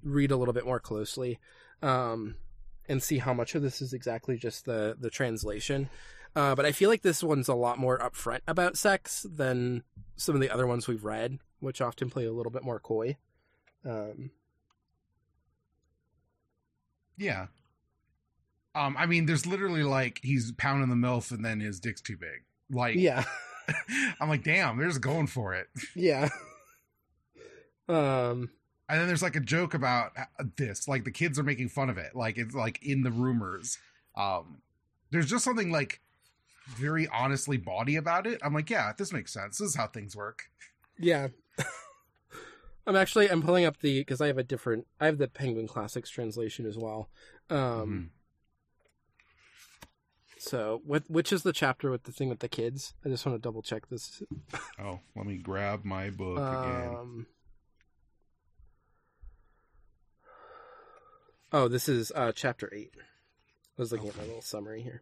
read a little bit more closely, um, and see how much of this is exactly just the the translation. Uh, but I feel like this one's a lot more upfront about sex than some of the other ones we've read, which often play a little bit more coy. Um, Yeah. Um, I mean, there's literally like he's pounding the milf and then his dick's too big. Like, yeah, <laughs> I'm like, damn, they're just going for it. <laughs> yeah. um, And then there's like a joke about uh, this, like the kids are making fun of it, like it's like in the rumors. Um, there's just something like very honestly bawdy about it. I'm like, yeah, this makes sense. This is how things work. Yeah. <laughs> I'm actually I'm pulling up the because I have a different I have the Penguin Classics translation as well. Um Mhm. so what which is the chapter with the thing with the kids? I just want to double check this. Oh, let me grab my book again. Um Oh, this is uh chapter 8. I was looking at my little summary here.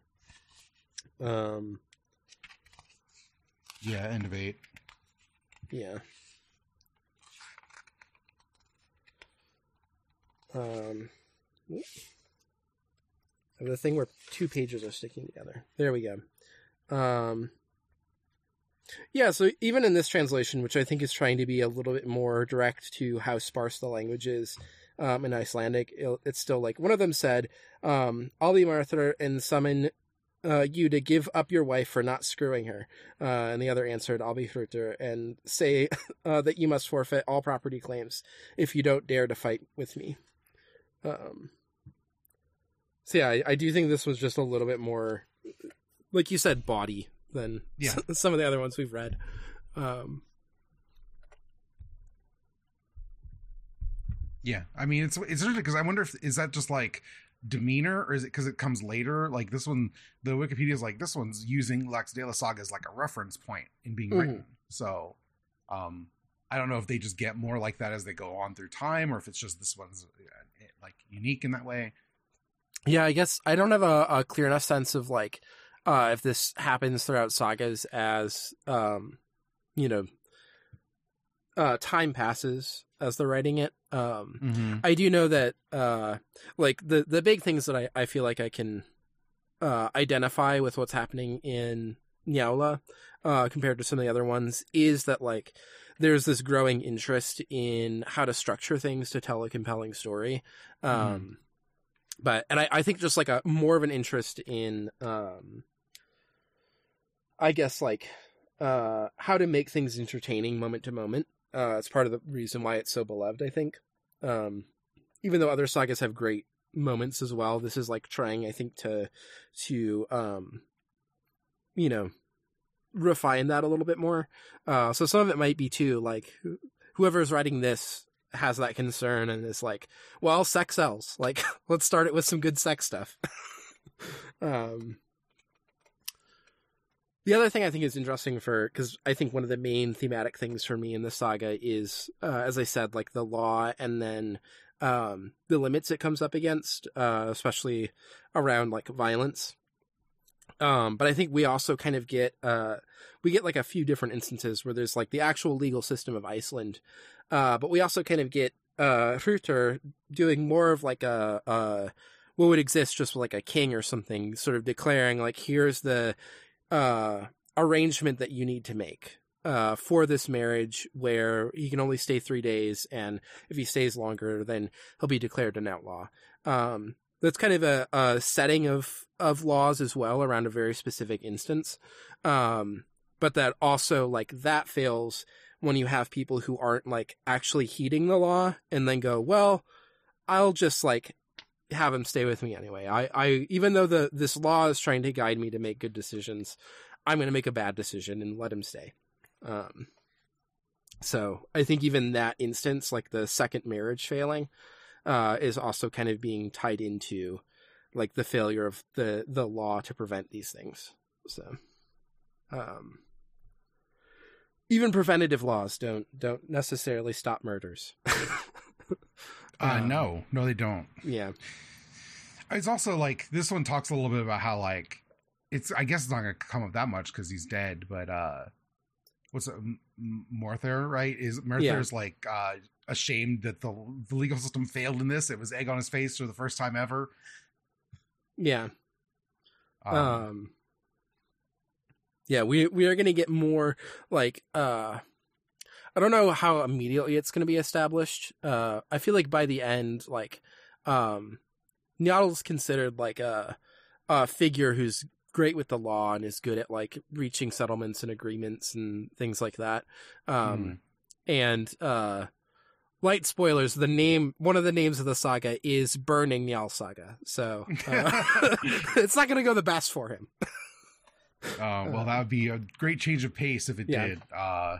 Um Yeah, end of eight. Yeah. Um, the thing where two pages are sticking together. There we go. Um, yeah, so even in this translation, which I think is trying to be a little bit more direct to how sparse the language is um, in Icelandic, it- it's still like one of them said, um, "I'll be Martha and summon uh, you to give up your wife for not screwing her." Uh, and the other answered, "I'll be Fruter and say <laughs> uh, that you must forfeit all property claims if you don't dare to fight with me." Um, so yeah, I, I do think this was just a little bit more, like you said, body than Yeah. <laughs> some of the other ones we've read. Um, Yeah, I mean it's it's interesting because I wonder if is that just like demeanor or is it because it comes later? Like this one, the Wikipedia is like this one's using Laxdæla Saga as like a reference point in being Mhm. written. So, um, I don't know if they just get more like that as they go on through time, or if it's just this one's like unique in that way. Yeah, I guess I don't have a, a clear enough sense of like uh if this happens throughout sagas as um you know uh time passes as they're writing it. Um Mm-hmm. I do know that uh like the the big things that I, I feel like I can uh identify with what's happening in Njala uh compared to some of the other ones is that like there's this growing interest in how to structure things to tell a compelling story. Um but and I, I think just like a more of an interest in um I guess like uh how to make things entertaining moment to moment. Uh it's part of the reason why it's so beloved, I think. Um even though other sagas have great moments as well, this is like trying I think to to um you know refine that a little bit more. Uh so some of it might be too like wh- whoever's writing this has that concern and is like, well, sex sells. <laughs> Like, let's start it with some good sex stuff. <laughs> um, the other thing I think is interesting for because I think one of the main thematic things for me in the saga is, uh, as I said, like the law and then um, the limits it comes up against, uh, especially around like violence. Um, but I think we also kind of get uh, we get like a few different instances where there's like the actual legal system of Iceland, uh, but we also kind of get uh Hrútur doing more of like a uh what would exist just like a king or something, sort of declaring like here's the uh arrangement that you need to make uh for this marriage where he can only stay three days and if he stays longer then he'll be declared an outlaw. Um that's kind of a, a setting of of laws as well around a very specific instance. Um but that also like that fails when you have people who aren't like actually heeding the law and then go, well, I'll just like have him stay with me anyway. I, I even though the this law is trying to guide me to make good decisions, I'm going to make a bad decision and let him stay. Um, so I think even that instance, like the second marriage failing, uh, is also kind of being tied into like the failure of the the law to prevent these things. So, um, even preventative laws don't don't necessarily stop murders. <laughs> Uh, Um, no, no, they don't. Yeah, It's also like this one talks a little bit about how like it's. I guess it's not gonna come up that much because he's dead. But uh, what's it, M- M- Mordr? Right? Is Mordr's like uh ashamed that the the legal system failed in this? It was egg on his face for the first time ever. yeah. Um, um yeah we we are going to get more like uh i don't know how immediately it's going to be established uh i feel like by the end like um Nyaddle's considered like a a figure who's great with the law and is good at like reaching settlements and agreements and things like that um and uh light spoilers the name one of the names of the saga is burning Njal saga so uh, <laughs> <laughs> it's not going to go the best for him Uh, well, that would be a great change of pace if it Yeah. did. Uh,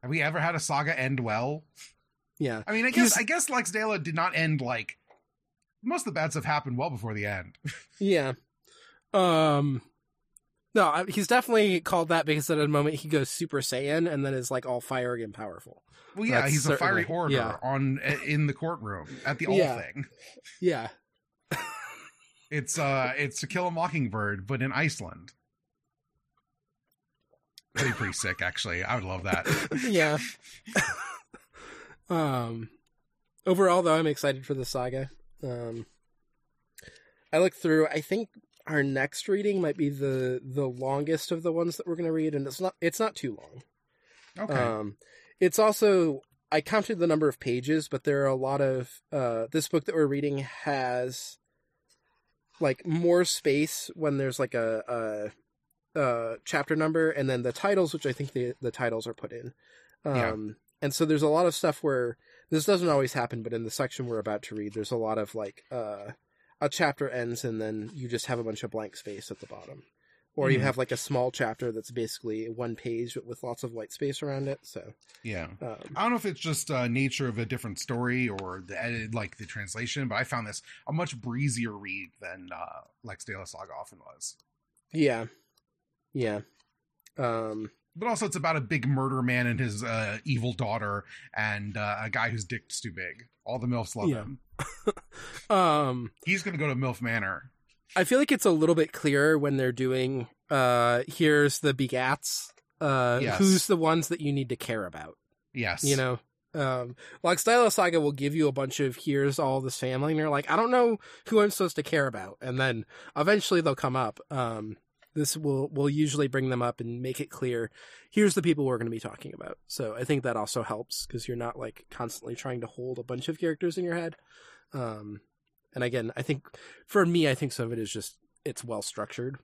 have we ever had a saga end well? Yeah. I mean, I guess He's- I guess Laxdæla did not end like most of the bad stuff happened well before the end. <laughs> Yeah. Um no, he's definitely called that because at a moment he goes Super Saiyan and then is like all fiery and powerful. Well, yeah, That's he's a fiery orator yeah. on in the courtroom at the all Yeah. thing. Yeah. It's uh, it's To Kill a Mockingbird, but in Iceland. That'd pretty sick, actually. I would love that. <laughs> yeah. um overall though I'm excited for the saga. Um I looked through I think our next reading might be the the longest of the ones that we're going to read and it's not it's not too long. Okay. Um, it's also I counted the number of pages, but there are a lot of uh, this book that we're reading has like more space when there's like a, a, a chapter number, and then the titles, which I think the the titles are put in. Um, Yeah. And so there's a lot of stuff where this doesn't always happen, but in the section we're about to read, there's a lot of like uh, a chapter ends and then you just have a bunch of blank space at the bottom. Or you Mhm. have like a small chapter that's basically one page with lots of white space around it. So, yeah. um, I don't know if it's just uh, nature of a different story or the edit, like the translation, but I found this a much breezier read than uh, Laxdæla Saga often was. yeah, yeah, um, But also, it's about a big murder man and his uh, evil daughter, and uh, a guy whose dick's too big. All the milfs love Yeah. him. <laughs> um, He's going to go to Milf Manor. I feel like it's a little bit clearer when they're doing. Uh, here's the begats. Uh, Yes. who's the ones that you need to care about? Yes, You know, um, like Stylo Saga will give you a bunch of here's all this family, and you're like, I don't know who I'm supposed to care about, and then eventually they'll come up. Um, this will will usually bring them up and make it clear. Here's the people we're going to be talking about. So I think that also helps because you're not like constantly trying to hold a bunch of characters in your head. Um, and again, I think for me, I think some of it is just it's well structured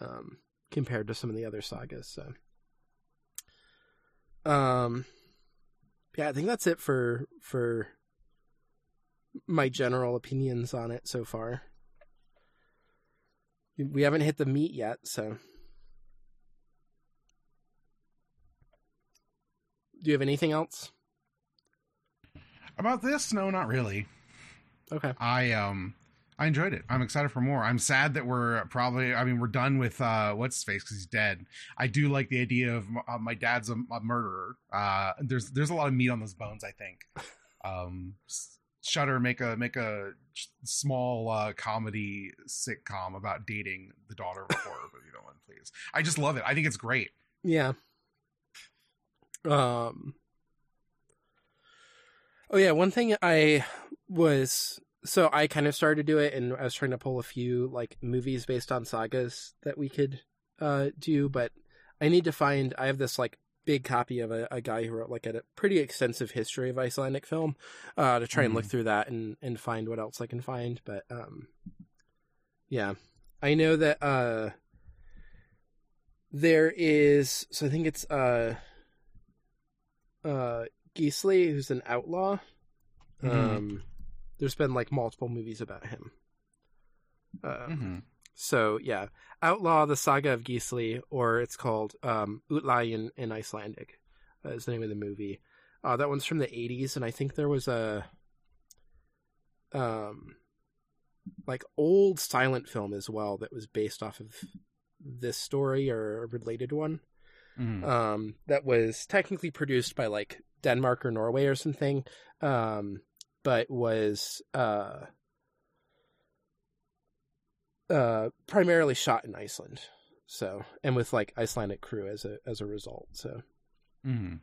um, compared to some of the other sagas. So, um, yeah, I think that's it for for my general opinions on it so far. We haven't hit the meat yet, so. Do you have anything else? About this, no, not really. Okay. I um I enjoyed it. I'm excited for more. I'm sad that we're probably I mean we're done with uh what's his face because he's dead. I do like the idea of uh, my dad's a, a murderer. Uh there's there's a lot of meat on those bones, I think. <laughs> Um Shudder make a make a small uh comedy sitcom about dating the daughter of a horror <laughs> movie villain, please. I just love it. I think it's great. Yeah. Um. Oh yeah, one thing I was so I kind of started to do it, and I was trying to pull a few like movies based on sagas that we could uh do, but I need to find. I have this like big copy of a, a guy who wrote like a, pretty extensive history of Icelandic film uh to try and look through that and and find what else I can find, but um, yeah, I know that uh there is so I think it's uh uh Gisli who's an outlaw. Mhm. Um there's been like multiple movies about him. Uh, Mhm. So yeah, Outlaw the Saga of Gisli or it's called um Utlai in, in Icelandic uh, is the name of the movie. Uh that one's from the 80s and I think there was a um like old silent film as well that was based off of this story or a related one Mhm. um, that was technically produced by like Denmark or Norway or something, um, but was uh, uh, primarily shot in Iceland. So, and with like Icelandic crew as a as a result. So, Mhm.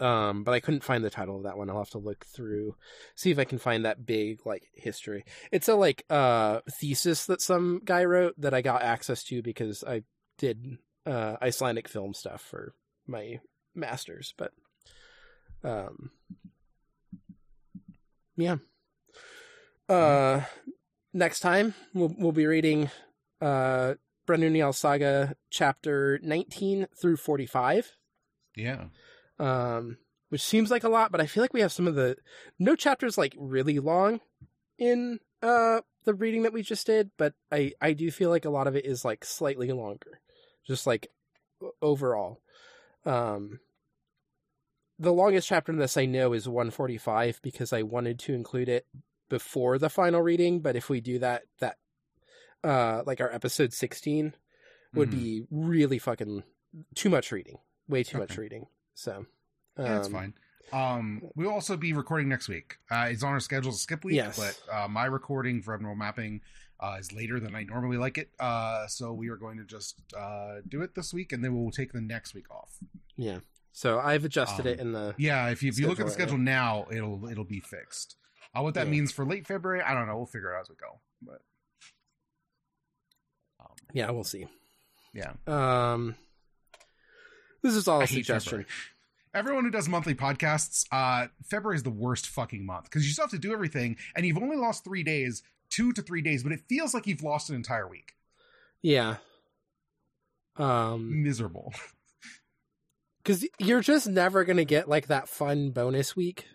um, but I couldn't find the title of that one. I'll have to look through, see if I can find that big like history. It's a like uh thesis that some guy wrote that I got access to because I did uh Icelandic film stuff for my masters. But um, yeah. Uh, next time we'll we'll be reading uh Brennu-Njáls Saga chapter nineteen through forty five Yeah. um, which seems like a lot, but I feel like we have some of the no chapters like really long in uh the reading that we just did, but I I do feel like a lot of it is like slightly longer. just like overall. Um, the longest chapter in this I know is 145 because I wanted to include it before the final reading, but if we do that, that uh, like our episode 16 would Mhm. be really fucking too much reading, way too much reading. So Yeah, that's um, fine. Um, we'll also be recording next week. Uh, it's on our schedule to skip week, Yes. but uh, my recording for abnormal mapping uh, is later than I normally like it. Uh, so we are going to just uh, do it this week, and then we'll take the next week off. Yeah. So I've adjusted it Um, in the Yeah, if you, if you look at the Schedule it, schedule now, it'll it'll be fixed. Uh, what that Yeah. means for late February, I don't know. We'll figure it out as we go. But um, yeah, we'll see. yeah, Um, this is all I a hate suggestion. Everyone who does monthly podcasts, uh, February is the worst fucking month because you still have to do everything, and you've only lost three days, two to three days, but it feels like you've lost an entire week. Yeah. Um, Miserable. <laughs> because you're just never gonna get like that fun bonus week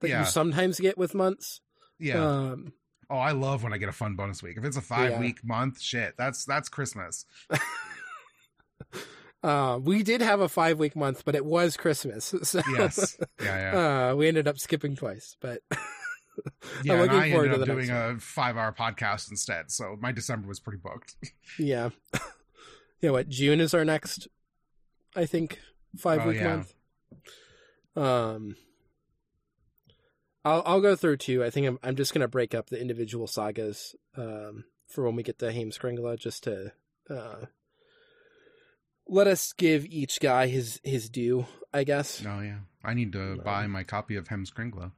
that Yeah. you sometimes get with months. Yeah. Um, oh, I love when I get a fun bonus week. If it's a five Yeah. week month, shit, that's that's Christmas. <laughs> uh, we did have a five week month, but it was Christmas, <laughs> so Yes. Yeah, yeah. uh, we ended up skipping twice. But <laughs> Yeah, and looking I forward ended to up doing a five hour podcast instead. So my December was pretty booked. yeah, yeah. What June is our next? I think five Oh, week yeah. month. Um, I'll I'll go through two. I think I'm I'm just gonna break up the individual sagas um for when we get to Heimskringla, just to uh let us give each guy his his due. I guess. No, yeah. I need to Um, buy my copy of Heimskringla.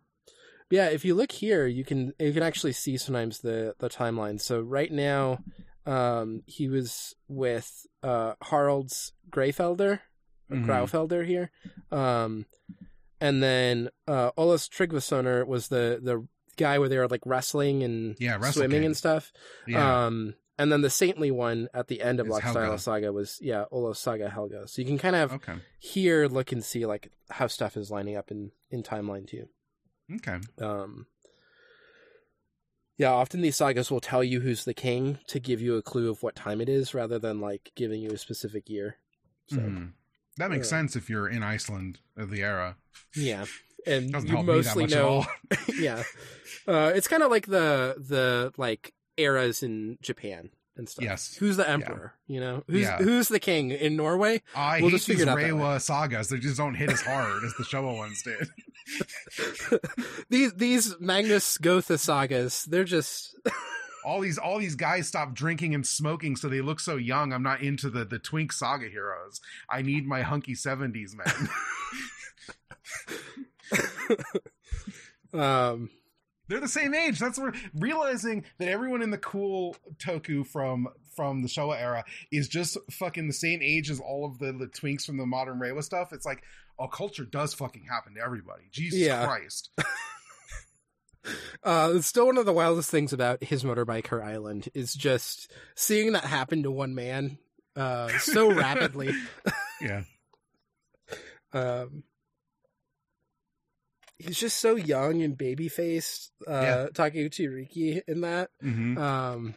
Yeah, if you look here, you can you can actually see sometimes the the timeline. So right now, um, he was with uh Harald's Greyfelder, or Mhm. Graufelder here, um, and then uh Olaus Tryggvasonar was the the guy where they were like wrestling and Yeah, Wrestle swimming King. and stuff. Yeah. Um, and then the saintly one at the end of Laxdæla Saga was yeah Olaus Saga Helga. So you can kind of okay. here look and see like how stuff is lining up in in timeline too. Okay. Um, yeah, often these sagas will tell you who's the king to give you a clue of what time it is, rather than like giving you a specific year. So Mhm. That makes uh, sense if you're in Iceland of the era. yeah, <laughs> and Doesn't you help me that mostly know. all. <laughs> yeah, uh, it's kind of like the the like eras in Japan and stuff. Yes. who's the emperor? You know, who's Yeah. who's the king in Norway? I We'll hate just these figure it out. Reiwa sagas. They just don't hit as <laughs> hard as the Showa ones did. these these Magnus Gotha sagas, they're just all these all these guys stop drinking and smoking so they look so young. I'm not into the the twink saga heroes. I need my hunky 70s men. <laughs> um They're the same age. That's where realizing that everyone in the cool toku from from the Showa era is just fucking the same age as all of the, the twinks from the modern Reiwa stuff. It's like, oh, culture does fucking happen to everybody. Jesus Yeah. Christ. <laughs> Uh, it's still one of the wildest things about his motorbiker island is just seeing that happen to one man uh, so <laughs> rapidly. Yeah. <laughs> Um, he's just so young and baby faced. Uh, Yeah. Takeuchi Riki in that. hmm Um,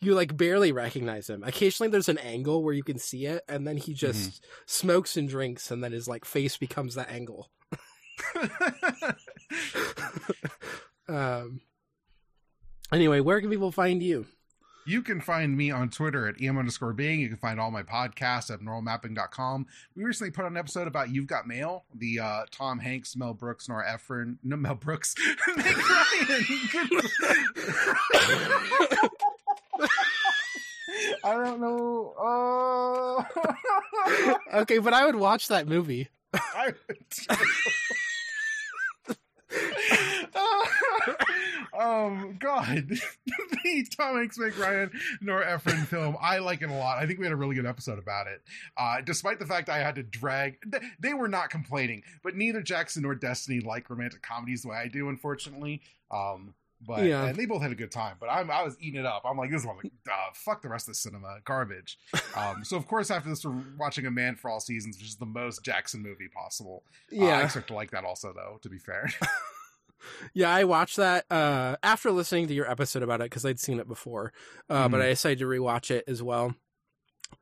you like barely recognize him. Occasionally, there's an angle where you can see it, and then he just Mm-hmm. smokes and drinks, and then his like face becomes that angle. <laughs> um. Anyway, where can people find you? You can find me on Twitter at em underscore being. You can find all my podcasts at normalmapping.com. We recently put out an episode about You've Got Mail, the uh, Tom Hanks, Mel Brooks, Nora Ephron, <laughs> no, Mel Brooks, <laughs> Meg Ryan. <laughs> I don't know. Uh... okay, but I would watch that movie. I <laughs> um, God, <laughs> the Tom Hanks, Meg Ryan, Nora Ephron film. I like it a lot. I think we had a really good episode about it. Uh, despite the fact I had to drag, th- they were not complaining, but neither Jackson nor Destiny like romantic comedies the way I do, unfortunately. Um, but Yeah. and they both had a good time. But I'm, I was eating it up. I'm like, this one, like, uh, fuck the rest of the cinema, garbage. <laughs> Um, so of course after this, we're watching A Man for All Seasons, which is the most Jackson movie possible. Uh, I expect to like that also, though. To be fair. <laughs> <laughs> yeah, I watched that uh, after listening to your episode about it because I'd seen it before, uh, but Mhm. I decided to rewatch it as well.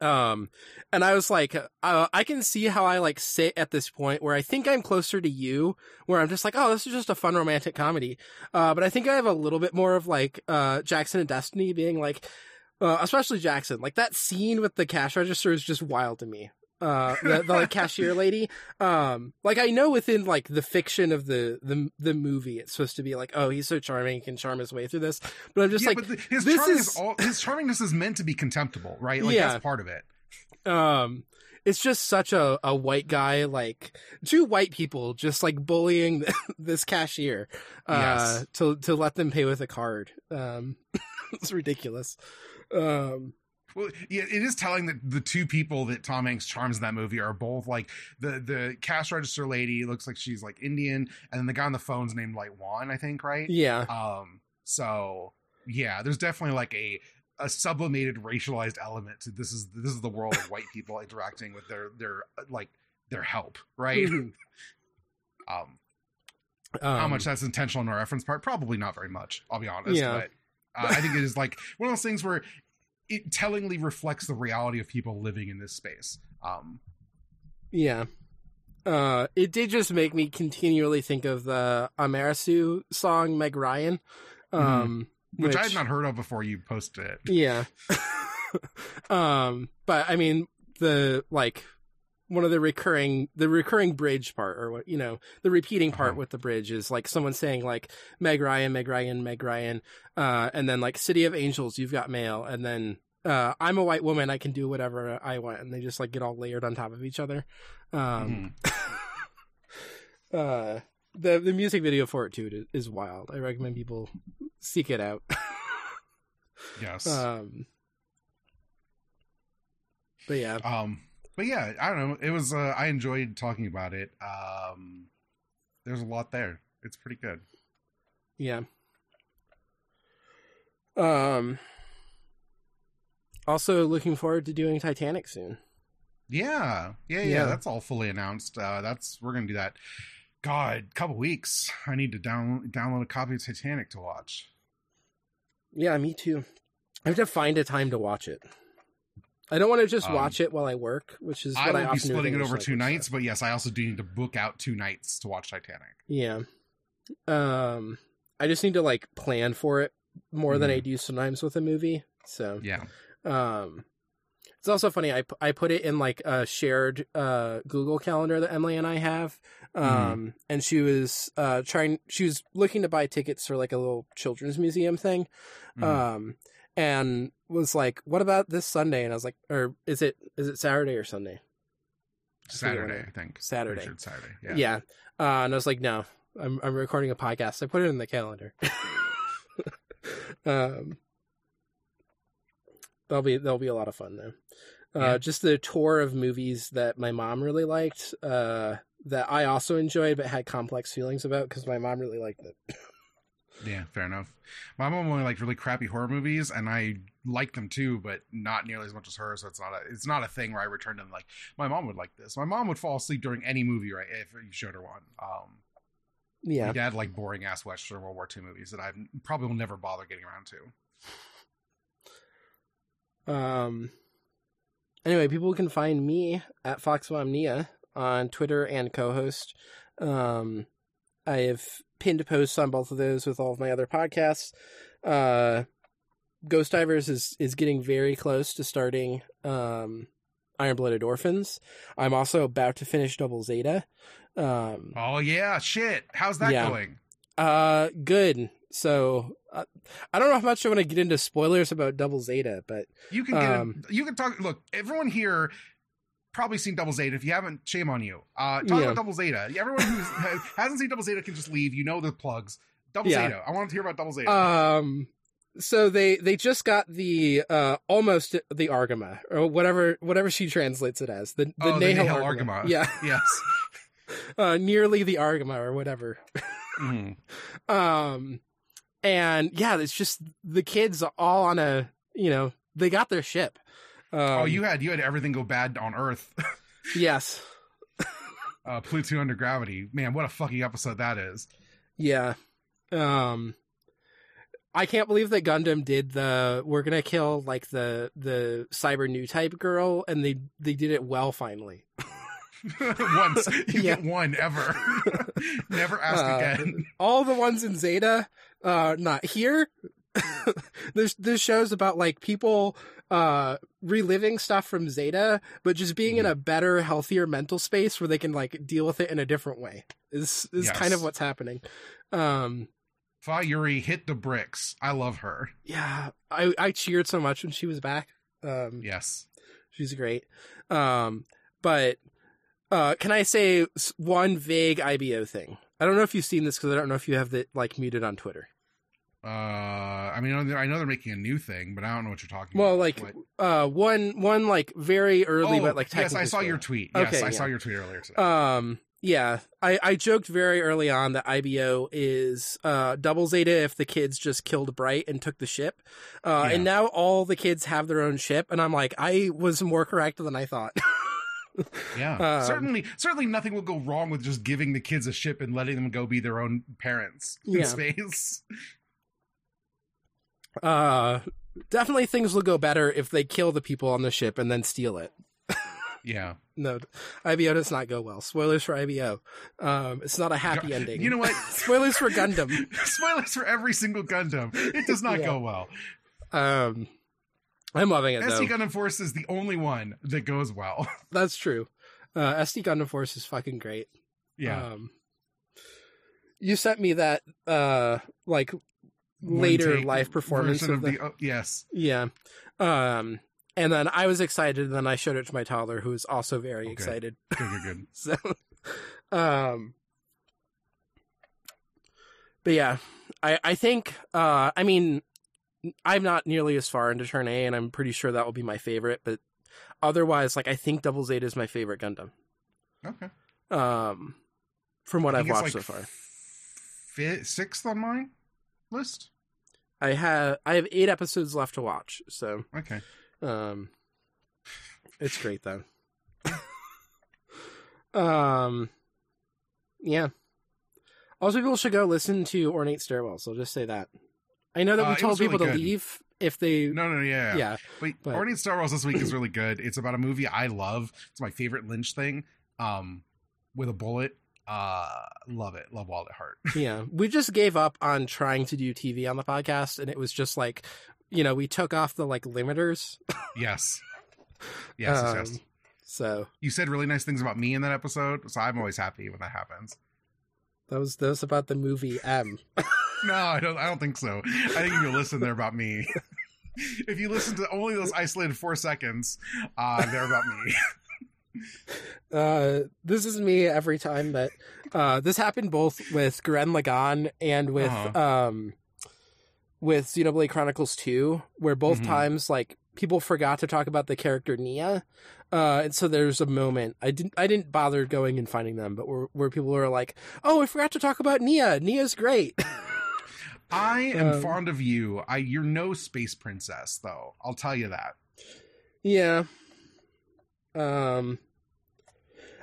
Um, and I was like, uh, I can see how I like sit at this point where I think I'm closer to you, where I'm just like, oh, this is just a fun romantic comedy. Uh, but I think I have a little bit more of like, uh, Jackson and Destiny being like, uh, especially Jackson, like that scene with the cash register is just wild to me. Uh, the, the like cashier lady. Um, like I know within like the fiction of the, the, the movie, it's supposed to be like, oh, he's so charming, he can charm his way through this. But I'm just yeah, like, but the, his this is- is all his charmingness is meant to be contemptible, right? Like Yeah. that's part of it. um it's just such a, a white guy like two white people just like bullying <laughs> this cashier uh Yes. to to let them pay with a card um <laughs> it's ridiculous um Well, yeah, it is telling that the two people that Tom Hanks charms in that movie are both like the the cash register lady looks like she's like Indian, and then the guy on the phone's named like Juan, I think, right? yeah Um, so yeah, there's definitely like a a sublimated racialized element to this is this is the world of white people interacting with their their like their help, right? Mhm. <laughs> Um, how Um, much that's intentional in our reference part? Probably not very much. I'll be honest. Yeah. But uh, I think it is like one of those things where it tellingly reflects the reality of people living in this space. Um, yeah uh it did just make me continually think of the Amarasu song Meg Ryan um which, I had not heard of before you posted it. Yeah. <laughs> um, but I mean, the like one of the recurring the recurring bridge part, or what you know, the repeating part Uh-huh. with the bridge is like someone saying like Meg Ryan, Meg Ryan, Meg Ryan, uh, and then like City of Angels, you've got mail, and then uh, I'm a white woman, I can do whatever I want, and they just like get all layered on top of each other. Um, Mhm. <laughs> uh, the the music video for it too is wild. I recommend people seek it out. Yes. <laughs> Um, but yeah, um, but yeah, I don't know. It was. Uh, I enjoyed talking about it. Um, there's a lot there. It's pretty good. yeah. Um, also looking forward to doing Titanic soon. Yeah, yeah, yeah. Yeah. That's all fully announced. Uh, that's we're gonna do that. God, couple weeks. I need to down, download a copy of Titanic to watch. Yeah, me too. I have to find a time to watch it. I don't want to just Um, watch it while I work, which is I what I, will be splitting it over two nights, but yes, I also do need to book out two nights to watch Titanic. Yeah. Um, I just need to like plan for it more than I Mhm. do sometimes with a movie. So Yeah. Um, it's also funny. I I put it in like a shared uh Google calendar that Emily and I have. Um, and she was uh trying. She was looking to buy tickets for like a little children's museum thing. Mhm. Um, and was like, "What about this Sunday?" And I was like, "Or is it is it Saturday or Sunday?" I forget what Saturday, I think. Saturday. It's Saturday. Yeah. Yeah. Uh, and I was like, "No, I'm I'm recording a podcast." I put it in the calendar. <laughs> um, that'll be that'll be a lot of fun though. Uh, Yeah. just the tour of movies that my mom really liked. Uh, that I also enjoyed, but had complex feelings about because my mom really liked it. Yeah, fair enough. My mom only liked really crappy horror movies, and I like them too, but not nearly as much as her. So it's not a it's not a thing where I return to them like my mom would like this. My mom would fall asleep during any movie, right? If you showed her one. Um, Yeah. my dad liked boring ass Western World War II movies that I probably will never bother getting around to. Um. Anyway, people can find me at Foxmomnia on Twitter and Cohost. Um, I have pinned posts on both of those with all of my other podcasts. Uh, Ghost Divers is is getting very close to starting. Um, Iron Blooded Orphans. I'm also about to finish Double Zeta. Um, Oh yeah, shit. How's that Yeah. going? uh, good. So uh, I don't know how much I want to get into spoilers about Double Zeta, but You can Um, a, you can talk. Look, everyone here probably seen Double Zeta. If you haven't, shame on you. Uh, talk Yeah. about Double Zeta. <laughs> Everyone who hasn't seen Double Zeta can just leave. You know the plugs. Double Yeah. Zeta. I want to hear about Double Zeta. Um, so they they just got the uh almost the Argama or whatever whatever she translates it as the the Oh, the Nahel Nahel Argama. Argama. Yeah, <laughs> yes. <laughs> uh, nearly the Argama or whatever. Mhm. Um, and yeah, it's just the kids all on a you know they got their ship. Um, oh, you had you had everything go bad on Earth. <laughs> yes, uh, Pluto under gravity. Man, what a fucking episode that is. yeah. Um, I can't believe that Gundam did the we're gonna kill like the the cyber new type girl, and they they did it well finally. <laughs> <laughs> Once you Yeah. get one ever, never ask Uh, again. All the ones in Zeta, uh, not here. there's there's shows about like people uh reliving stuff from Zeta, but just being in Mhm. a better, healthier mental space where they can like deal with it in a different way. Is is kind of what's happening. Um Fa Yuri hit the bricks. I love her. yeah, I I cheered so much when she was back. Um Yes. she's great. Um but uh can I say one vague IBO thing? I don't know if you've seen this because I don't know if you have it like muted on Twitter. Uh, I mean, I know they're- I know they're making a new thing, but I don't know what you're talking about. Well, about. like What? uh one one like very early oh, but like yes, I saw your tweet. Yes, Okay, I yeah. saw your tweet earlier today. Um yeah, I I joked very early on that IBO is uh double Zeta if the kids just killed Bright and took the ship. Uh and now all the kids have their own ship and I'm like I was more correct than I thought. <laughs> yeah, um, certainly, certainly nothing will go wrong with just giving the kids a ship and letting them go be their own parents in Yeah. space. <laughs> uh definitely things will go better if they kill the people on the ship and then steal it. Yeah, <laughs> No, IBO does not go well. Spoilers for IBO. Um, it's not a happy <laughs> ending. You know what? <laughs> Spoilers for Gundam. Spoilers for every single Gundam. It does not Yeah. go well. Um, I'm loving it though. SD Gundam Force is the only one that goes well. That's true. Uh, SD Gundam Force is fucking great. Yeah, Um, you sent me that uh like later live performance of the, oh, yes. yeah. Um, and then I was excited. And then I showed it to my toddler, who was also very Okay. excited. <laughs> Good, good, good. <laughs> So, um, but yeah, I I think uh I mean I'm not nearly as far into Turn A, and I'm pretty sure that will be my favorite. But otherwise, like I think Double Zeta is my favorite Gundam. Okay. Um, from what I've watched like so far, Fifth, sixth on my list. I have I have eight episodes left to watch. So Okay. um, it's great though. um, yeah. Also, people should go listen to Ornate Stairwells. I'll just say that. I know that Uh, we it told was really people to leave if they. No, no, yeah, yeah. But, but- Ornate stairwells this week is really good. It's about a movie I love. It's my favorite Lynch thing. Um, with a bullet. Uh, love it. Love Wild at Heart. <laughs> yeah. We just gave up on trying to do TV on the podcast, and it was just like, you know, we took off the like limiters. yes. Yes, <laughs> yes, yes. Um, So You said really nice things about me in that episode, so I'm always happy when that happens. that was that was about the movie M. <laughs> No, I don't. I don't think so. I think if you listen, they're about me. if you listen to only those isolated four seconds, uh, they're about me. <laughs> Uh, this is me every time that uh, this happened both with Gurren Lagann and with Uh-huh. um with Xenoblade Chronicles 2, where both Mhm. times like people forgot to talk about the character Nia. Uh, and so there's a moment I didn't I didn't bother going and finding them, but where where people were like, "Oh, I forgot to talk about Nia. Nia's great." <laughs> I am Um, fond of you. I you're no space princess, though. I'll tell you that. Yeah. Um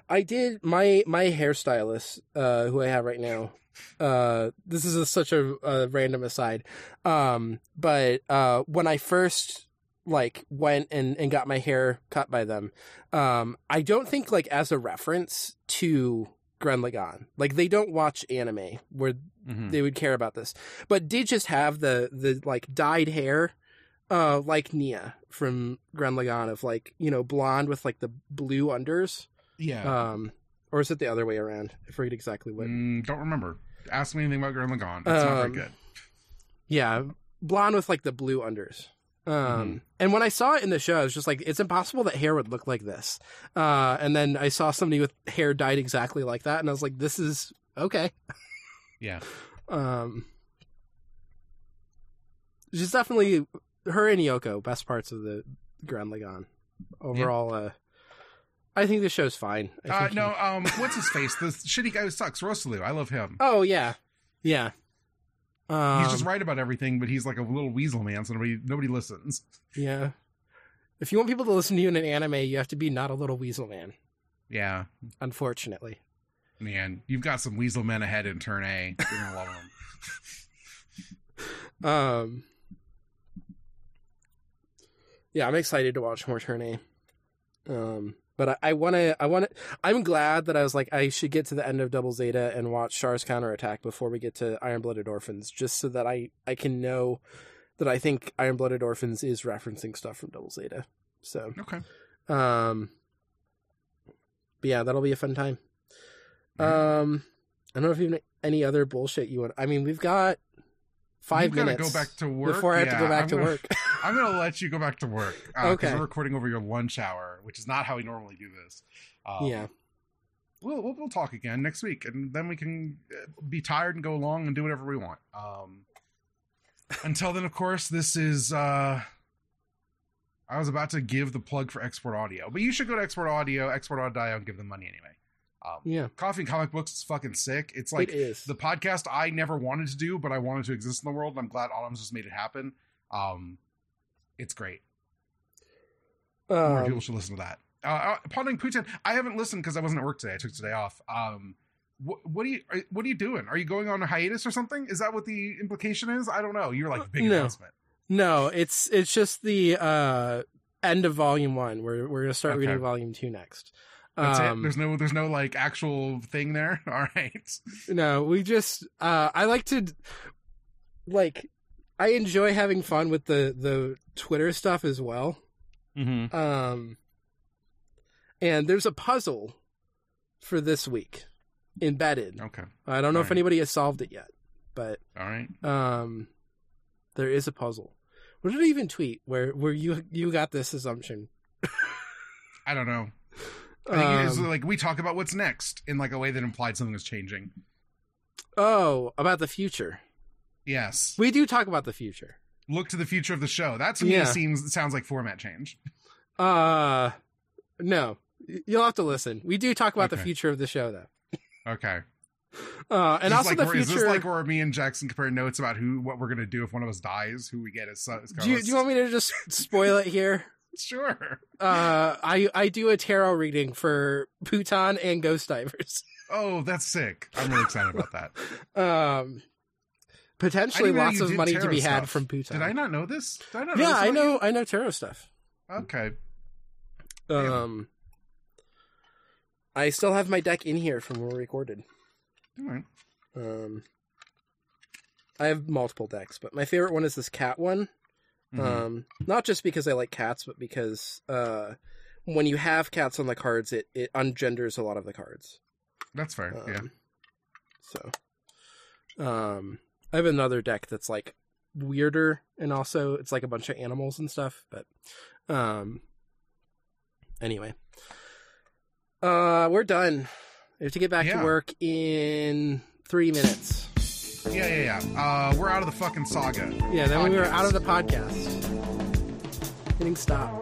I did my my hairstylist uh who I have right now. Uh this is a, such a, a random aside. Um but uh when I first like went and and got my hair cut by them, um I don't think like as a reference to Gurren Lagann. Like they don't watch anime where Mhm. they would care about this. But did just have the the like dyed hair, uh, like Nia from Gurren Lagann of like you know blonde with like the blue unders, Yeah. um, or is it the other way around? I forget exactly what. Mm, don't remember. Ask me anything about Gurren Lagann. It's not very Um, good. Yeah, blonde with like the blue unders. Um, Mhm. and when I saw it in the show, I was just like, it's impossible that hair would look like this. Uh, and then I saw somebody with hair dyed exactly like that, and I was like, this is okay. <laughs> Yeah. Um, she's definitely her and Yoko best parts of the Gurren Lagann. Overall, uh, I think the show's fine. Uh, no. Um. What's his face? The <laughs> shitty guy who sucks. Rossiu. I love him. oh yeah, yeah. Um, he's just right about everything, but he's like a little weasel man, so nobody nobody listens. Yeah. If you want people to listen to you in an anime, you have to be not a little weasel man. Yeah. Unfortunately. Man, you've got some weasel men ahead in turn A. You're gonna love them. <laughs> Um, yeah, I'm excited to watch more Turn A. Um, but I want to, I want to, I'm glad that I was like, I should get to the end of Double Zeta and watch Char's counterattack before we get to Iron Blooded Orphans, just so that I, I can know that I think Iron Blooded Orphans is referencing stuff from Double Zeta. So, Okay. um, but yeah, that'll be a fun time. Alright. Um, I don't know if you have any other bullshit you want. I mean, we've got five You've minutes go back to work before I have to go back I'm to gonna- work. <laughs> I'm gonna let you go back to work because Okay. we're recording over your lunch hour, which is not how we normally do this. Um, yeah. we'll, we'll we'll talk again next week, and then we can uh, be tired and go along and do whatever we want. Um, until then, of course, this is. Uh, I was about to give the plug for Export Audio, but you should go to Export Audio, Export Audio, and give them money anyway. Um, Yeah. Coffee and comic books is fucking sick. It's like it the podcast I never wanted to do, but I wanted to exist in the world. And I'm glad Autumn's just made it happen. Um, it's great. More people um, should listen to that. Uh, uh, Pondering Pootan. I haven't listened because I wasn't at work today. I took today off. Um, what, what are you are, What are you doing? Are you going on a hiatus or something? Is that what the implication is? I don't know. You're like big No. announcement. no, it's it's just the uh end of volume one. We're we're gonna start Okay. reading volume two next. That's um, it. There's no there's no like actual thing there. <laughs> All right. No, we just uh I like to like I enjoy having fun with the the Twitter stuff as well. Mm-hmm. Um and there's a puzzle for this week embedded. Okay. I don't know if Alright. anybody has solved it yet, but All right. um there is a puzzle. What did I even tweet where where you you got this assumption? I don't know. I think it's Um, like we talk about what's next in like a way that implied something was changing. oh, about the future. Yes. We do talk about the future. Look to the future of the show. That to me Yeah. seems sounds like format change. Uh no. You'll have to listen. We do talk about the future of the show though. Okay. Uh and also like the where- Is this future like where me and Jackson compare notes about who what we're gonna do if one of us dies? Who we get as, as do, you, do you want me to just spoil it here? <laughs> Sure. Uh I I do a tarot reading for Pootan and Ghost Divers. Oh, that's sick. I'm really excited about that. <laughs> Um potentially lots of money to be had from Pootan. Did I not know this? Did I not yeah, this I know I know tarot stuff. you? Okay. Yeah. Um I still have my deck in here from when we recorded. All right. Um I have multiple decks, but my favorite one is this cat one. Mhm. Um not just because I like cats, but because uh when you have cats on the cards it it ungenders a lot of the cards. that's fair. Um, yeah. So um I have another deck that's like weirder and also it's like a bunch of animals and stuff, but um anyway. Uh we're done. We have to get back Yeah. to work in 3 minutes. Yeah, yeah, yeah. Uh, we're out of the fucking saga. Yeah, then we were out of the podcast. Hitting stop.